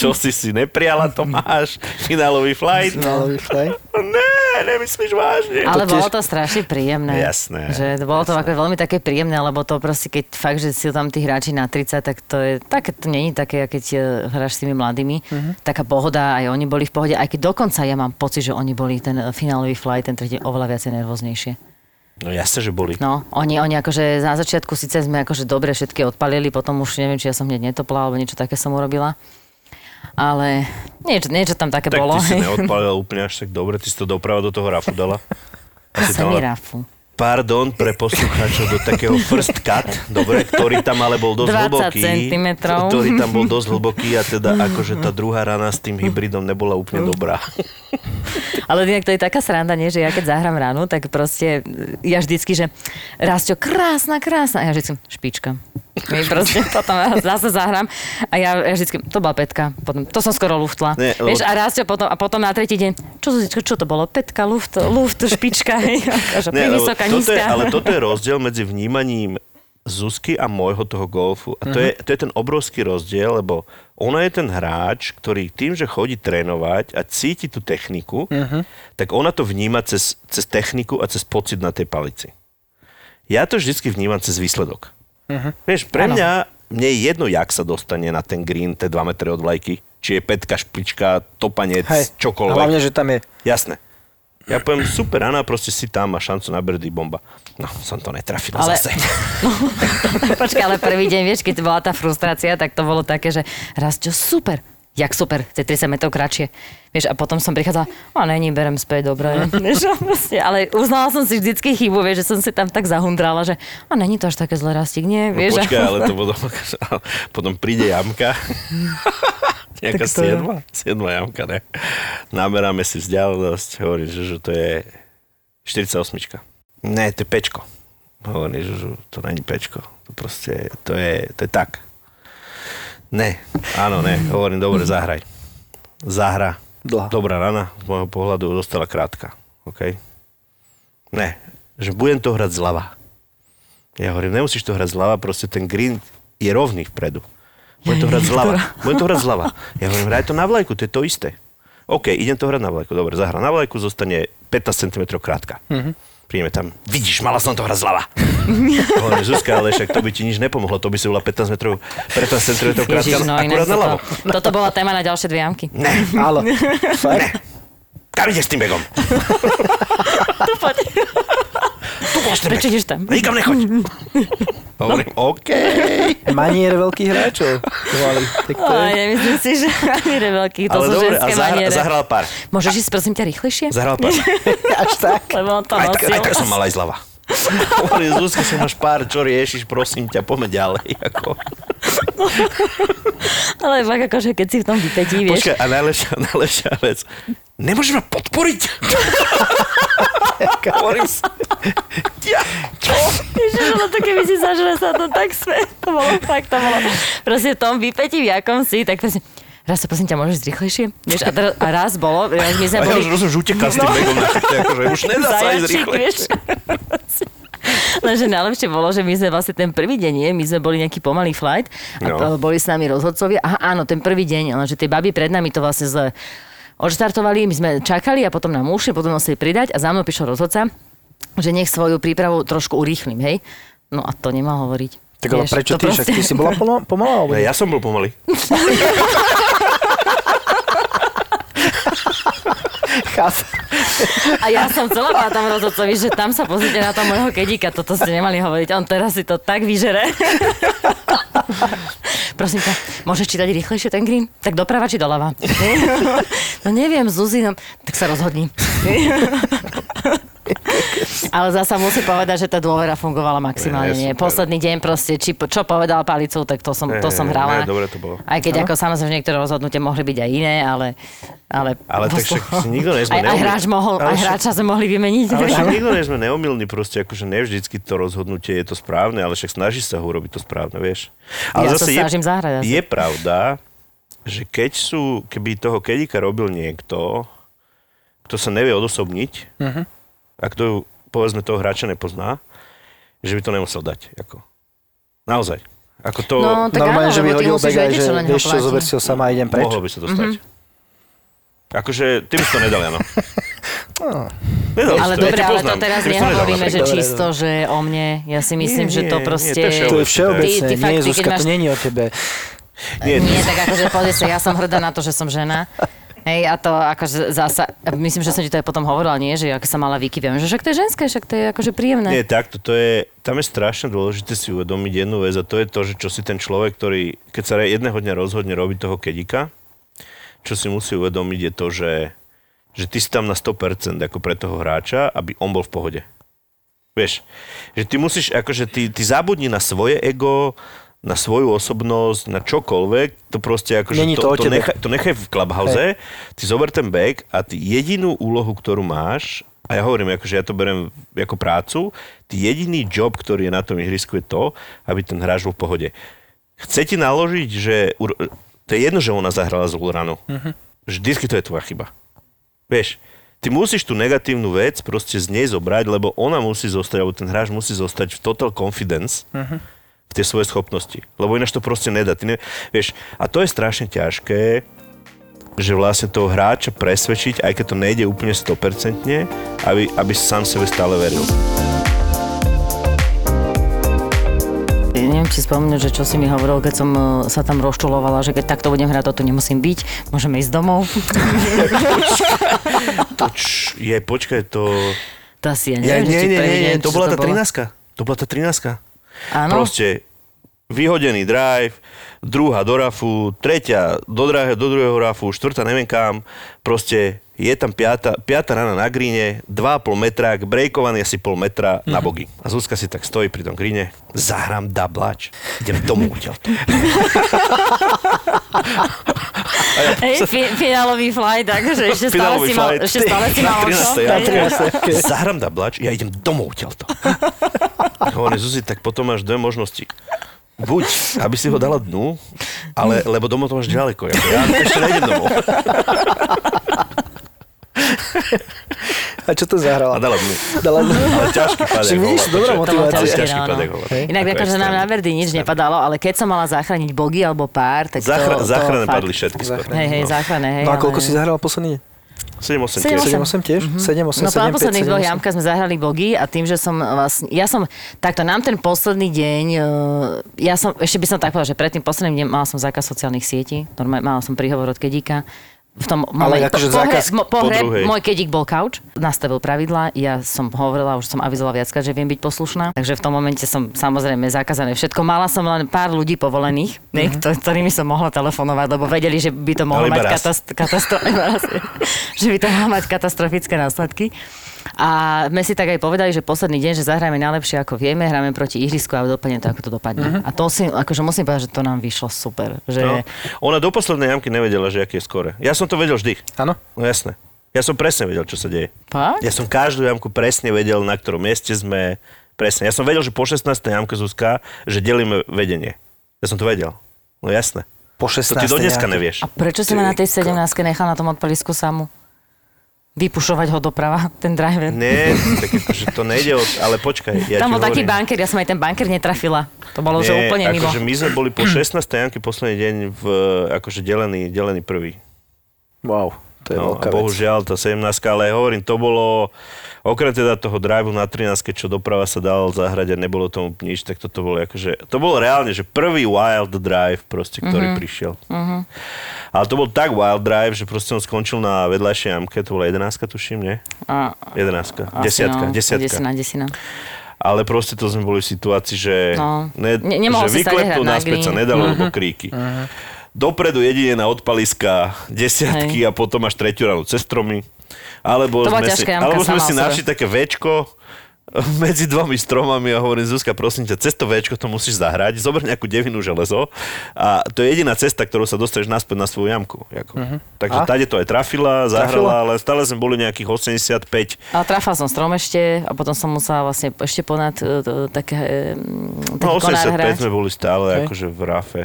čo si si nepriala, to máš, finálový flight. Finálový flight. Ne, nemyslíš vážne. Ale To bolo tiež- to strašne príjemné. Jasné, Že to bolo to jasné. ako veľmi také príjemné, lebo to proste, keď fakt, že si tam tí hráči na 30, tak to je, také to není také, keď eh, hráš s tými mladými. Mhm. Taká pohoda, aj oni boli v pohode, aj keď dokonca ja mám pocit, že oni boli ten eh, finálový flight, ten tretí oveľa viacej nervóznejšie. No jasne, že boli. No, oni, oni akože na začiatku síce sme akože dobre všetky odpalili, potom už neviem, či ja som hneď netopla, alebo niečo také som urobila. Ale niečo, niečo tam také Tak bolo. ty si neodpálil úplne až tak dobre, ty si to doprava do toho rafu dala. A si dala- Semirafu. Pardon pre poslucháčov do takého first cut, dobre, ktorý tam ale bol dosť 20 hlboký. centimetrov. Ktorý tam bol dosť hlboký a teda akože tá druhá rana s tým hybridom nebola úplne dobrá. Ale inak to je taká sranda, nie? že ja keď zahrám ránu, tak proste ja vždycky, že Rásťo, krásna, krásna. A ja vždycky, špička. My proste potom zase zahrám a ja, ja vždycky, to bola petka, potom, to som skoro luftla. Nie, Vieš, a Rásťo potom, a potom na tretí deň, čo, čo to bolo, petka, luft, luft, špička, hej, akože Nie, vysoká, toto je, nízka. ale toto je rozdiel medzi vnímaním Zuzky a môjho toho golfu. A to, je, to je ten obrovský rozdiel, lebo ona je ten hráč, ktorý tým, že chodí trénovať a cíti tú techniku, tak ona to vníma cez, cez techniku a cez pocit na tej palici. Ja to vždycky vnímam cez výsledok. Vieš, pre Áno. mňa, mne je jedno, jak sa dostane na ten green, tie 2 metre od vlajky. Či je petka, špička, topanec, Hej. čokoľvek. Hlavne, že tam je Jasné. Ja poviem, super, Anna, proste si tam, má šancu na birdie bomba. No, som to netrafil Ale- zase. Počkaj, ale prvý deň, vieš, keď bola tá frustrácia, tak to bolo také, že Rásťo, super, jak super, to je 30 metrov kratšie. Vieš, a potom som prichádzala, a není, berem späť, dobre. vieš, a proste, ale uznala som si vždycky chybu, vieš, že som si tam tak zahundrala, že a není to až také zle rastík, nie? No, Vieš, počkaj, a- ale to potom, potom príde jamka. Nejaká siedma, siedma jamka, ne? Naberáme si vzdialenosť, hovorím, že, že to je 48. Ne, to je pečko. Hovorím, že, že to není pečko. To proste, to je, to je tak. Ne, áno, ne, hovorím, dobre, zahraj. Zahra. Dlhá. Dobrá rana, z môjho pohľadu dostala krátka. OK? Ne, že budem to hrať zľava. Ja hovorím, nemusíš to hrať zľava, proste ten green je rovný vpredu. Budem to hrať zľava. Budem to hrať zľava. Ja hovorím, hraj to na vlajku, to je to isté. OK, idem to hrať na vlajku. Dobre, zahra na vlajku, zostane 15 cm krátka. Mm-hmm. Prídeme tam, vidíš, mala som to hrať zľava. Hovorím, Zuzka, ale však to by ti nič nepomohlo, to by si bola 15 metrov, 15 cm krátka, no, akurát na ľavo. toto, toto bola téma na ďalšie dve jamky. Ne, Ale, ne, kam ideš s tým begom? Tu poď. Tu tým Prečo ideš tam? Nikam nechoď. Hovorím, OK. Manier veľkých hráčov. Povali. Tak to Aj, je. nemyslím si, že ani veľký, to Ale sú dobre, a ženské zahra, maniere. zahral pár. Môžeš ísť prosím ťa rýchlejšie? Zahral pár. Až tak. Lebo on to Aj, tak, nosil. aj tak som mal aj zľava. Hovorím, Zuzka, si máš pár, čo riešiš, prosím ťa, poďme ďalej. Ako. Ale fakt akože keď si v tom vypetí, vieš. Počkaj, a najlepšia, najlepšia vec. Nemôžeš ma podporiť? Hovorím si, ja, čo? Ježiš, no to keby si zažila sa to tak sme. To bolo fakt, to bolo. Proste v tom vypetí, v jakom si, tak proste, raz sa prosím ťa, môžeš rýchlejšie? Vieš, a, teraz, a raz bolo, raz my sme A ja boli... už že utekal s tým begom na chrbte, akože už nedá sa ísť Zajačík, rýchle. vieš. Lenže najlepšie bolo, že my sme vlastne ten prvý deň, nie? my sme boli nejaký pomalý flight a No. no. boli s nami rozhodcovia. Aha, áno, ten prvý deň, lenže tie baby pred nami to vlastne zle odštartovali, my sme čakali a potom nám ušli, potom museli pridať a za mnou prišiel rozhodca, že nech svoju prípravu trošku urýchlim, hej? No a to nemal hovoriť. Tak ale Vieš, prečo to ty? Však ty proste- si bola pomalá? alebo Ne, ja som bol pomalý. Chápem. A ja som chcela povedať tam rozhodcovi, že tam sa pozrite na toho môjho kedíka, toto ste nemali hovoriť, on teraz si to tak vyžere. prosím ťa, môžeš čítať rýchlejšie ten green? Tak doprava či doľava? no neviem, Zuzi, no, tak sa rozhodni. Ale zasa musím povedať, že tá dôvera fungovala maximálne. Nie, Nie. Posledný deň proste, či, čo povedal Palicu, tak to som, to som hrala. Ne, dobre to bolo. Aj keď ako samozrejme niektoré rozhodnutia mohli byť aj iné, ale... Ale, Ale tak však si nikto nie sme aj, aj hráč mohol, Ale aj hráča sme mohli vymeniť. Ale však nikto nie sme neomilní, proste akože nevždycky to rozhodnutie je to správne, ale však snaží sa ho urobiť to správne, vieš. Ale Ja sa snažím zahrať asi. Je pravda, že keď sú, keby toho kedika robil niekto, kto sa nevie odosobniť, Mhm. A kto povedzme toho hráča nepozná, že by to nemusel dať. Ako. Naozaj. Ako to... No, tak Normálne, áno, že by ty hodil vedieť, že vieš čo, zober si ho sama a idem preč. Mohol by sa to stať. Mhm. Akože, ty by si to nedal, áno. Nedal Ale to, ja dobre, ťa ale to teraz Ty to nehovoríme, že čisto, že o mne. Ja si myslím, Nie, že to nie, proste... nie, to je To Ty- všeobecné, ty nie, ty keď Zuzka, to máš- není o tebe. Nie, Nie, tak akože pozri sa, ja som hrdá na to, že som žena. Hej, a to akože zasa, myslím, že som ti to aj potom hovorila, nie, že ako sa mala Vicky, viem, že však to je ženské, však to je akože príjemné. Nie, takto, to je, tam je strašne dôležité si uvedomiť jednu vec a to je to, že čo si ten človek, ktorý, keď sa jedného dňa rozhodne robiť toho kedika, čo si musí uvedomiť je to, že, že ty si tam na 100% ako pre toho hráča, aby on bol v pohode. Vieš, že ty musíš, akože ty, ty zabudni na svoje ego, na svoju osobnosť, na čokoľvek, to proste akože Není to to, to, nechaj, to nechaj v clubhouse, ty zober ten back a ty jedinú úlohu, ktorú máš, a ja hovorím, akože ja to berem ako prácu, ty jediný job, ktorý je na tom ihrisku je to, aby ten hráč bol v pohode. Chce ti naložiť, že to je jedno, že ona zahrala zlú ranu. Uh-huh. Vždycky to je tvoja chyba. Vieš, ty musíš tú negatívnu vec proste z nej zobrať, lebo ona musí zostať, alebo ten hráč musí zostať v total confidence uh-huh. Tie svoje schopnosti. Lebo ináč to proste nedá. Ty ne, vieš, a to je strašne ťažké, že vlastne toho hráča presvedčiť, aj keď to nejde úplne 100%, aby, aby sám sebe stále veril. Neviem, či spomenúť, že čo si mi hovoril, keď som uh, sa tam rozčulovala, že keď takto budem hrať, toto nemusím byť, môžeme ísť domov. To č, je, počkaj, to... to asi ja Ja, neviem, nie, či nie, nie, nie, deň, to bola tá bolo. 13 To bola tá 13 Áno, Proste vyhodený drive, druhá do rafu, tretia do, drahé, do druhého rafu, štvrtá neviem kam, proste je tam piata, piata rana na gríne, 2,5 metra, breakovaný asi pol metra na Mhm. bogy. A Zuzka si tak stojí pri tom gríne, zahrám dablač, idem domov odtiaľto. Hej, fi- finálový flight, takže ešte stále si mal, flight. ešte stále si Na mal 13. čo? ja, Hej. Zahrám dablač, ja idem domov odtiaľto. Hovorím, Zuzi, tak potom máš dve možnosti. Buď, aby si ho dala dnu, ale, lebo domov to máš ďaleko. Ja, ja ešte nejdem domov. A čo to zahrala? A dala dnu. Dala... Ale ťažký padek. Však vidíš, dobrá motivácia. Ťažký, ťažký no, padek, hola. Inak Ako akože nám extrémne. na Verdy nič nepadalo, ale keď som mala zachrániť bogy alebo pár, tak Zachra- to, záchranné padli všetky. Hej, hej, No. záchranné, hej. No a koľko ale- si zahrala posledný deň? 7-8 Sedem, tiež. osem. 7-8 tiež? 7, 8, No po 7, 5, posledných 7, dvoch 8. jamkách sme zahrali bogy a tým, že som vlastne, ja som, takto nám ten posledný deň, eh, ja som, ešte by som tak povedala, že pred tým posledným dňom mala som zákaz sociálnych sietí, normálne mala som príhovor od Kedíka, v tom Ale akože po, hre, zákaz mo- po, po môj kedík bol couch, nastavil pravidla, ja som hovorila, už som avizovala viackrát, že viem byť poslušná, takže v tom momente som samozrejme zakázané všetko. Mala som len pár ľudí povolených, mm-hmm. ktorými som mohla telefonovať, lebo vedeli, že by to mohlo mať katast- katastro- že by to mohlo mať katastrofické následky. A sme si tak aj povedali, že posledný deň, že zahráme najlepšie ako vieme, hráme proti ihrisku a dopadne to, ako to dopadne. Uh-huh. A to si, akože musím povedať, že to nám vyšlo super. Že, No. Ona do poslednej jamky nevedela, že aký je skore. Ja som to vedel vždy. Áno? No jasné. Ja som presne vedel, čo sa deje. Fakt? Ja som každú jamku presne vedel, na ktorom mieste sme. Presne. Ja som vedel, že po 16. jamke Zuzka, že delíme vedenie. Ja som to vedel. No jasné. Po To 16. ty do dneska nevieš. A prečo si ma na tej 17 nechal na tom odpalisku samu? Vypušovať ho doprava, ten driver. Nie, tak akože to nejde od... Ale počkaj, ja Tam bol taký banker, ja som aj ten banker netrafila. To bolo Nie, úplne mimo. akože my sme boli po 16. jamke posledný deň v, akože delený, delený prvý. Wow, to je No, veľká a vec. bohužiaľ, tá 17, ale hovorím, to bolo, okrem teda toho driveu na 13, čo doprava sa dal zahrať a nebolo tomu nič, tak toto bolo akože, to bolo reálne, že prvý wild drive proste, ktorý mm-hmm. prišiel. Mm-hmm. Ale to bol tak wild drive, že proste on skončil na vedľajšej jamke, to bola 11, tuším, nie? A, 11, asi desiatka, no, desiatka. Desina, desina. ale proste to sme boli v situácii, že, No. ne, Ne- že na naspäť sa nedalo, lebo kríky. Dopredu jedine na odpaliska desiatky a potom až tretiu ránu cez stromy. Alebo To sme si, jamka alebo sme si našli také Včko medzi dvomi stromami a hovorím, Zuzka, prosím ťa, cez to Včko to musíš zahrať, zober nejakú devinu železo a to je jediná cesta, ktorou sa dostaneš naspäť na svoju jamku. Jako. Takže A? tade to aj trafila, Trafila? zahrala, ale stále sme boli nejakých 85. Ale trafal som strom ešte a potom som musela vlastne ešte ponad uh, také, uh, taký No konár hrať. 85 sme boli stále Hej. akože v rafe.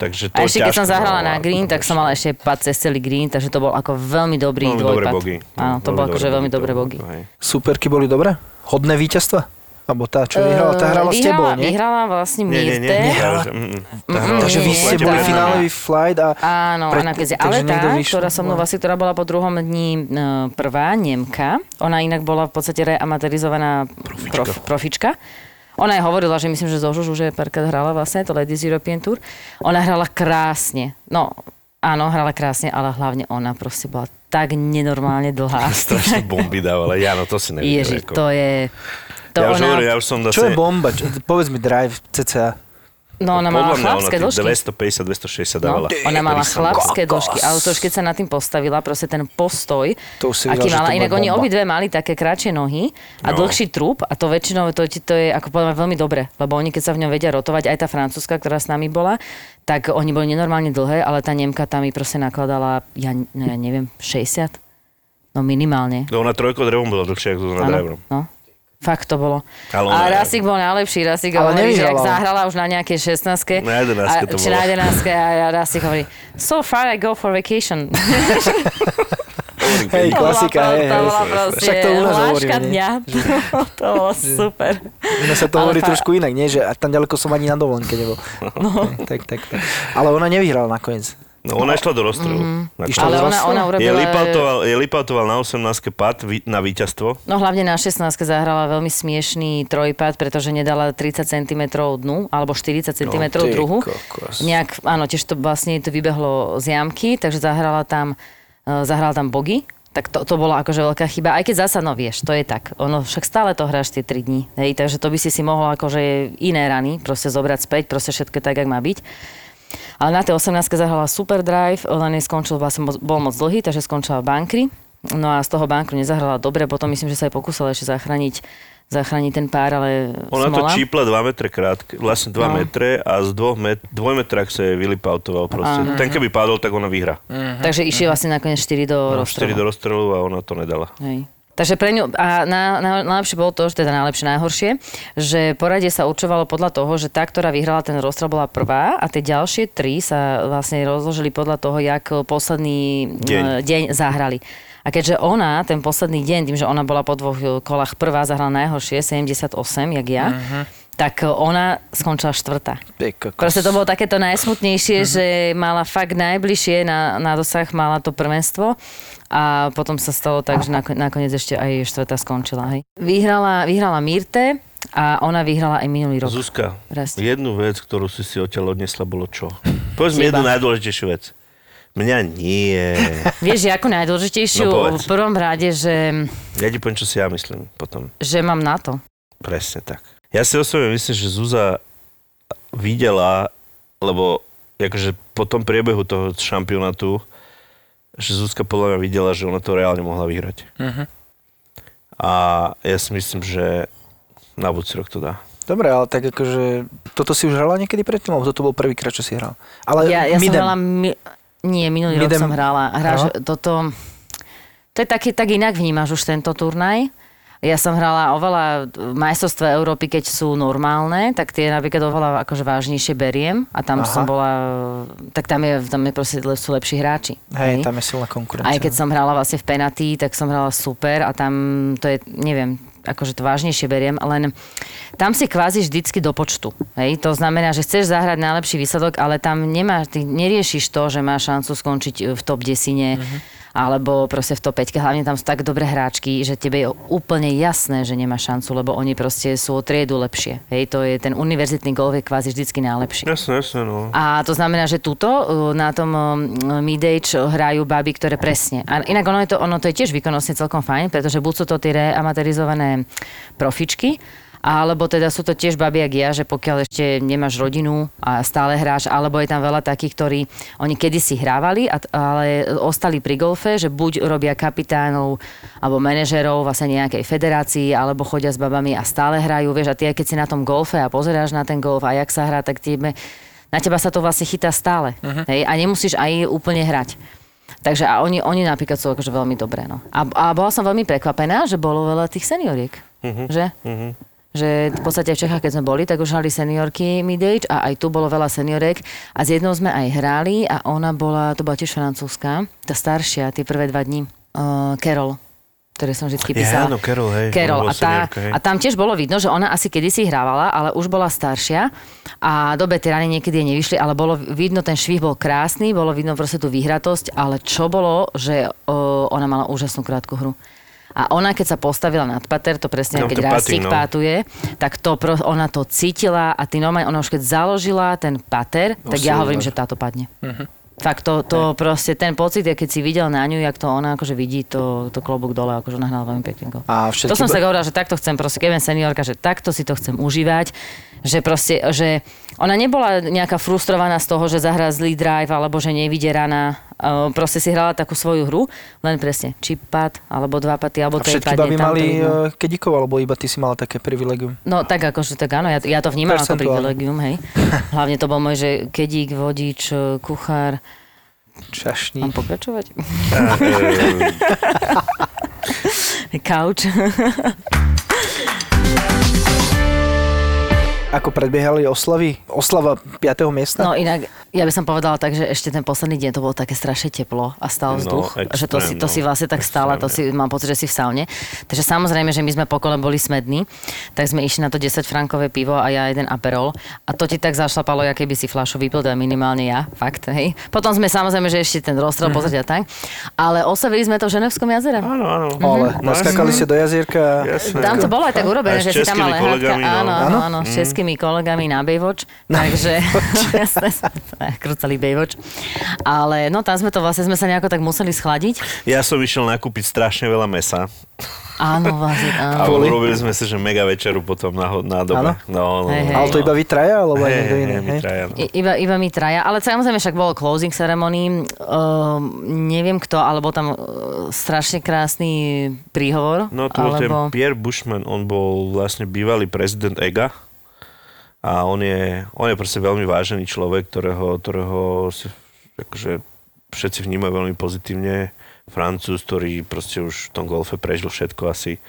Takže to A ešte keď som zahrala na green, tak som mala ešte pad cez celý green, takže to bol ako veľmi dobrý Veľmi dobré dvojpad. bogy. Áno, to bolo akože veľmi dobré bogy. Superky boli dobré? Hodné víťazstva? Alebo tá, čo vyhrala, tá hrala s tebou, vyhrala, nie? vyhrala vlastne Nie, nie, nie. Mirte. Nehrala. Takže nie, vy nie, ste nie, boli finálový flight a... Áno, Pre- Kezi. takže Ale tá, ktorá so mnou vlastne, ktorá bola po druhom dní e, prvá, Nemka, ona inak bola v podstate reamaterizovaná Profička. Ona aj hovorila, že myslím, že zo Žužu, že párkrát hrala vlastne to Ladies European Tour. Ona hrala krásne. No, áno, hrala krásne, ale hlavne ona proste bola tak nenormálne dlhá. Strašne bomby dávala. Ja, no to si neviem. Ježi, to je... To ja, už ona, hovorím, ja už som Čo je zase... bomba? Čo, povedz mi drive, cca. No ona mala Podľa ona chlapské tých dĺžky. 250-260 No, dávala. ona mala chlapské dĺžky, ale to už keď sa nad tým postavila, proste ten postoj, To už si aký videl, mala, inak oni obidve mali také kratšie nohy a No. dlhší trup a to väčšinou to, to je ako povedal veľmi dobre, lebo oni keď sa v ňom vedia rotovať, aj tá francúzska, ktorá s nami bola, tak oni boli nenormálne dlhé, ale tá Nemka tam mi proste nakladala, ja, no, ja neviem, 60? No minimálne. No, ona trojko drevom bola dlhšie ako Áno, Driverom. no. Fakt to bolo. Ale a Rasik bol najlepší, Rasik Ale hovorí, že ak zahrala už na nejakej 16 Na 11 to či bolo. na 11 a Rasik hovorí, so far I go for vacation. Hej, To klasika, hej, To hej. Však to u nás hovoríme, dňa. to bolo super. U nás sa to Ale hovorí fa- trošku inak, nie? Že a tam ďaleko som ani na dovolenke nebol. No. Tak, tak, tak. Ale ona nevyhrala nakoniec. No, ona išla do rozstrelu. Išla Nakoniec. Mhm. Ale do ona, rozstrelu? ona Je urobila... Lipautoval, je Lipautoval na 18 pad na víťazstvo. No hlavne na 16 zahrala veľmi smiešný trojpad, pretože nedala 30 cm dnu, alebo 40 cm No, druhu. kokos. Nejak, áno, tiež to vlastne to vybehlo z jamky, takže zahrala tam, uh, zahrala tam bogy. Tak to, to bola akože veľká chyba. Aj keď zasa, no vieš, to je tak. Ono však stále to hráš tie 3 dní. Hej, takže to by si si mohol akože iné rany proste zobrať späť, proste všetko tak, jak má byť. Ale na tej 18 zahrala super drive, ona neskončil, vlastne mo- bol moc dlhý, takže skončila v bankri. No a z toho bankru nezahrala dobre, potom myslím, že sa aj pokúsala ešte zachrániť, zachrániť ten pár, ale Ona to smola. čípla 2 metre krátke, vlastne 2 No. metre a z 2 met, dvojmetrák sa jej vylipautoval proste. Áno. Ten keby padol, tak ona vyhrá. Takže išli vlastne nakoniec 4 do No, 4 rozstrelu. do rozstrelu a ona to nedala. Hej. Takže pre ňu, a na, na, najlepšie bolo to, že teda najlepšie, najhoršie, že poradie sa určovalo podľa toho, že tá, ktorá vyhrala ten rozstrel, bola prvá a tie ďalšie tri sa vlastne rozložili podľa toho, jak posledný Deň. deň, deň zahrali. A keďže ona, ten posledný deň, tým, že ona bola po dvoch e, kolách prvá, zahrala najhoršie, 78, jak ja, tak ona skončila štvrtá. Proste to bolo takéto najsmutnejšie, že mala fakt najbližšie na, na dosah, mala to prvenstvo a potom sa stalo tak, že nako- nakoniec ešte aj štvrtá skončila. Hej. Vyhrala, vyhrala Mirte a ona vyhrala aj minulý rok. Zuzka, Raz. jednu vec, ktorú si si odtiaľ odnesla, bolo čo? Povedz mi jednu najdôležitejšiu vec. Mňa nie. Vieš, ako najdôležitejšiu No povedz. v prvom rade, že, Ja ti poviem, čo si ja myslím potom. že mám na to. Presne tak. Ja si osobne myslím, že Zuza videla, lebo akože po tom priebehu toho šampionátu, že Zuzka podľa mňa videla, že ona to reálne mohla vyhrať. Mhm. A ja si myslím, že na budúci rok to dá. Dobre, ale tak akože, toto si už hrala niekedy predtým, alebo toto bol prvýkrát, čo si hral? Ale Ja, ja som hrala... Mi... Nie, minulý rok Midem som hrala. Hráš, hrala? toto... To je taký, tak inak vnímaš už tento turnaj. Ja som hrala oveľa v majstrovstve Európy, keď sú normálne, tak tie napríklad oveľa akože vážnejšie beriem a tam Aha. som bola, tak tam je, tam je proste, sú lepší hráči. Hej, tam je silná konkurencia. Aj keď som hrala vlastne v penatí, tak som hrala super a tam to je, neviem, akože to vážnejšie beriem, len tam si kvázi vždycky do počtu. Hej? To znamená, že chceš zahrať najlepší výsledok, ale tam nemáš, ty neriešiš to, že máš šancu skončiť v top desine, alebo proste v top 5, hlavne tam sú tak dobré hráčky, že tebe je úplne jasné, že nemá šancu, lebo oni proste sú o triedu lepšie. Hej, to je ten univerzitný golf je kvázi vždycky najlepší. Jasné, jasné, no. A to znamená, že túto uh, na tom uh, mid-age hrajú baby, ktoré presne. A inak ono je to, ono to je tiež výkonnostne celkom fajn, pretože buď sú to tie reamaterizované profičky, Alebo teda sú to tiež babi jak ja, že pokiaľ ešte nemáš rodinu a stále hráš, alebo je tam veľa takých, ktorí oni kedysi hrávali, ale ostali pri golfe, že buď robia kapitánov alebo manažerov vlastne nejakej federácii, alebo chodia s babami a stále hrajú, vieš, a ty aj keď si na tom golfe a pozeráš na ten golf a jak sa hrá, tak tebe, na teba sa to vlastne chytá stále. Uh-huh. Hej? A nemusíš aj úplne hrať. Takže a oni, oni napríklad sú akože veľmi dobré. No. A, a bola som veľmi prekvapená, že bolo veľa tých senioriek. Uh-huh. Že? Uh-huh. Že v podstate v Čechách, keď sme boli, tak už hrali seniorky mid-age a aj tu bolo veľa seniorek. A s jednou sme aj hrali a ona bola, to bola tiež francúzska, tá staršia, tie prvé dva dní. Uh, Carol ktoré som vždy Ja, písala. áno, Carol, hej. Carol. A, tá, seniorka, hej. a tam tiež bolo vidno, že ona asi kedysi hrávala, ale už bola staršia a do veterány niekedy jej nevyšli, ale bolo vidno, ten švih bol krásny, bolo vidno proste tú vyhratosť, ale čo bolo, že o, ona mala úžasnú krátku hru. A ona, keď sa postavila nad pater, to presne, No, keď Rastík no. pátuje, tak to, pro, ona to cítila a ty normálne, ona už keď založila ten pater, tak ja hovorím, že táto padne. Fakt to, to proste, ten pocit, keď si videl na ňu, jak to ona akože vidí, to, to klobúk dole, akože ona hrala veľmi pekný gol. A všetky To som sa hovorila, že takto chcem, proste, keď budem seniorka, že takto si to chcem užívať, že proste, že ona nebola nejaká frustrovaná z toho, že zahrá zlý drive, alebo že nevidie rana, proste si hrala takú svoju hru, len presne chip pad, alebo dva paty, alebo A tej všetky baby mali vidno. uh, kedíkov, alebo iba ty si mala také privilegium? No tak akože tak áno, ja, ja to vnímam ako privilegium, hej. Hlavne to bol môj, že kedík, vodič, e, kuchár. Čašník. Mám pokračovať? Kauč. Ako predbiehali oslavy? Oslava 5. miesta? No inak, ja by som povedala tak, že ešte ten posledný deň to bolo také strašne teplo a No, stal vzduch, že to si, to extrém, si no. vlastne tak stála, to si, mám pocit, že si v saune. Takže samozrejme, že my sme pokole boli smední, tak sme išli na to 10 frankové pivo a ja jeden aperol a to ti tak zašlapalo, aké by si fľašu vypil, teda minimálne ja, fakt, hej. Potom sme samozrejme, že ešte ten rozstrel pozrieť a tak, ale oslavili sme to v Ženevskom jazere. áno, áno. Ale Mhm. naskakali ste do jazierka. Jasné. Tam to bolo aj tak urobené, že si tam kolegami, no. Áno, áno, Áno? s českými kolegami na Baywatch. Takže jasné, krúcali Baywatch. Ale no tam sme to vlastne, sme sa nejako tak museli schladiť. Ja som išiel nakúpiť strašne veľa mesa Áno, vlastne, a áno. Kvôli? urobili sme si, že mega večeru potom na, na dobe. Áno? No, no, Hej, no. hej. Ale to iba vy traja, alebo aj Hej, niekto iný? my hej? traja, no. I- Iba, iba mi traja, ale samozrejme však bolo closing ceremony, uh, neviem kto, ale bol tam uh, strašne krásny príhovor. No to bol ten alebo... Pierre Bushman, on bol vlastne bývalý prezident EGA a on je, on je proste veľmi vážený človek, ktorého, ktorého akože všetci vnímajú veľmi pozitívne. Francúz, ktorý proste už v tom golfe prežil všetko asi.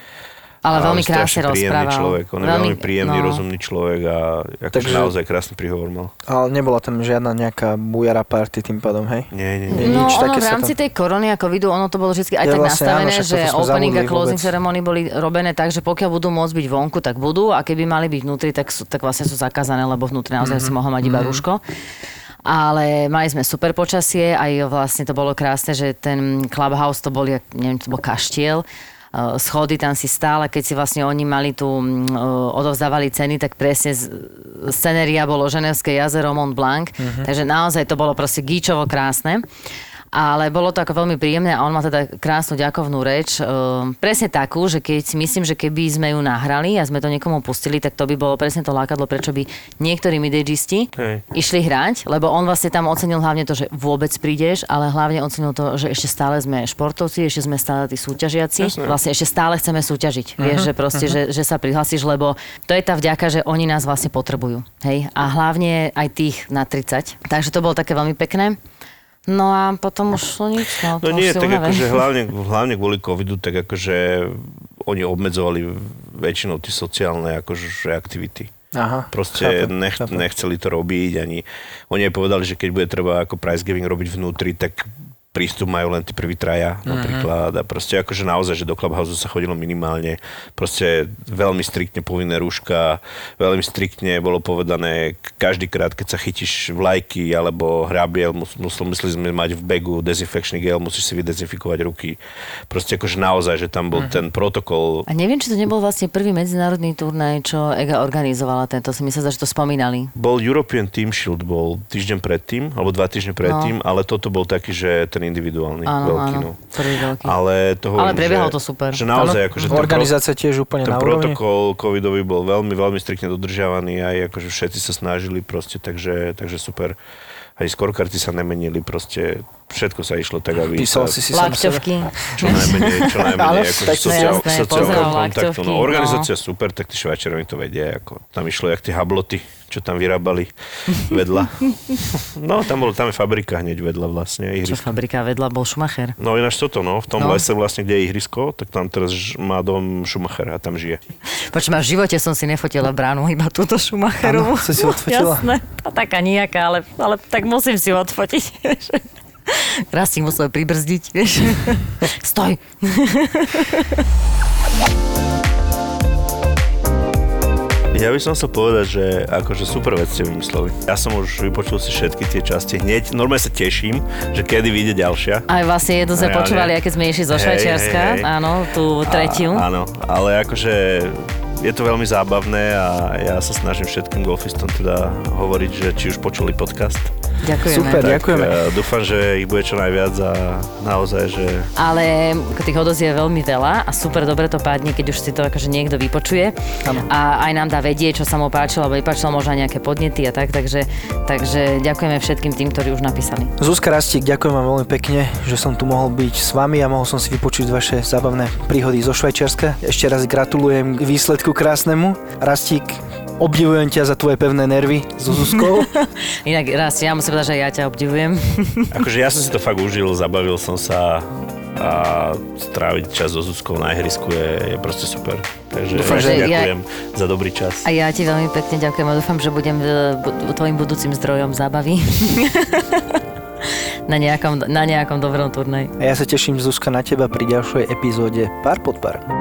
Ale A veľmi krásne príjemný rozprával. človek. On je veľmi príjemný, no. rozumný človek a akože Takže- naozaj krásny príhovor mal. Ale nebola tam žiadna nejaká bujara party tým pádom, hej? Nie, nie, nie. No, nič ono také v rámci tam- tej korony a covidu, ono to bolo vždy aj Ja tak vlastne áno, nastavené, však že opening a closing ceremony boli robené tak, že pokiaľ budú môcť byť vonku, tak budú a keby mali byť vnútri, tak, sú, tak vlastne sú zakázané, lebo vnútri naozaj Mhm. si mohol mať iba rúško. Ale mali sme super počasie, aj vlastne to bolo krásne, že ten clubhouse to bol, neviem, to bol kaštiel, schody tam si stále, keď si vlastne oni mali tu, mm, uh, odovzdávali ceny, tak presne scenéria bolo Ženevské jazero Mont Blanc, takže naozaj to bolo proste gíčovo krásne. Ale bolo to ako veľmi príjemné a on má teda krásnu ďakovnú reč. Uh, presne takú, že keď si myslím, že keby sme ju nahrali a sme to niekomu pustili, tak to by bolo presne to lákadlo, prečo by niektorí midageisti Hej. išli hrať, lebo on vlastne tam ocenil hlavne to, že vôbec prídeš, ale hlavne ocenil to, že ešte stále sme športovci, ešte sme stále tí súťažiaci. Jasné. Vlastne ešte stále chceme súťažiť. Vieš, že proste, že, že sa prihlasíš, lebo to je tá vďaka, že oni nás vlastne potrebujú. Hej? A hlavne aj tých na 30. Takže to bolo také veľmi pekné. No a potom už nič. No, No nie, tak unavený. akože hlavne, hlavne kvôli covidu, tak akože oni obmedzovali väčšinou tie sociálne akože aktivity. Aha, Proste chápem, nech, chápem. nechceli to robiť, ani oni aj povedali, že keď bude treba ako price giving robiť vnútri, tak prístup majú len tí prví traja Mhm. napríklad a proste akože naozaj, že do Clubhouse sa chodilo minimálne proste veľmi striktne povinné rúška, veľmi striktne bolo povedané každýkrát, keď sa chytíš vlajky alebo hrabiel, mus, musel, museli sme mať v begu dezinfekčný gel, musíš si vydezinfikovať ruky. Proste akože naozaj, že tam bol ten protokol A neviem, či to nebol vlastne prvý medzinárodný turnaj, čo EGA organizovala tento. Si myslím, že to spomínali. Bol European Team Shield, bol týždeň predtým, alebo dva týždne predtým, no. ale toto bol taký, že ten ten individuálny, Áno, veľký. áno, No. prvý veľký. Ale to hovorím, Ale prebiehalo to super. Že naozaj, akože ten, pro, Organizácia tiež úplne ten na úrovni. protokol covidový bol veľmi, veľmi striktne dodržiavaný, aj akože všetci sa snažili proste, takže, takže super. Aj scorekarty sa nemenili, proste všetko sa išlo tak, aby Písal sa si si. Lakťovky. čo najmenej, čo najmenej akože sociál, sociálneho kontaktu. No, no. organizácia super, tak tí švajčiarovi to vedia. Ako, tam išlo jak tie habloty, čo tam vyrábali vedľa. No, tam, bolo, tam je fabrika hneď vedľa vlastne. Čo Ihrisko. fabrika vedľa bol Schumacher. No ináč toto, no, v tom No. lese vlastne, kde je ihrisko, tak tam teraz má dom Schumachera a tam žije. Počujem, v živote som si nefotila bránu, iba túto Schumacherovú. Áno, si odfotila? Jasné, a taká nejaká, ale, ale tak musím si ju odfotiť. Raz si musel pribrzdiť, vieš. Stoj. Ja by som chcel povedať, že akože super vec ste vymysleli. Ja som už vypočul si všetky tie časti hneď. Normálne sa teším, že kedy vyjde ďalšia. Aj vlastne jednu sme Reálne. počúvali, aké sme išli zo Švajčiarska, áno, tú tretiu. A, áno, ale akože je to veľmi zábavné a ja sa snažím všetkým golfistom teda hovoriť, že či už počuli podcast. Ďakujeme. Super, Tak ďakujeme. dúfam, že ich bude čo najviac a naozaj, že Ale tých odozí je veľmi veľa a super dobre to padne, keď už si to akože niekto vypočuje Áno. a aj nám dá vedieť, čo sa mu páčilo, alebo nepáčilo možno aj nejaké podnety a tak, takže, takže ďakujeme všetkým tým, ktorí už napísali. Zuzka Rastík, ďakujem vám veľmi pekne, že som tu mohol byť s vami a mohol som si vypočuť vaše zábavné príhody zo Švajčiarska. Ešte raz gratulujem k výsledku krásnemu. Rastík, obdivujem ťa za tvoje pevné nervy so Zuzkou. Inak raz, ja musím povedať, že ja ťa obdivujem. akože ja som si to fakt užil, zabavil som sa a stráviť čas so Zuzkou na ihrisku je, je proste super. Takže Dúfam, že ja- ďakujem za dobrý čas. A ja ti veľmi pekne ďakujem a dúfam, že budem e, tvojim budúcim zdrojom zábavy. na, nejakom, na nejakom dobrom turnej. A ja sa teším, Zuzka, na teba pri ďalšej epizóde Pár pod pár.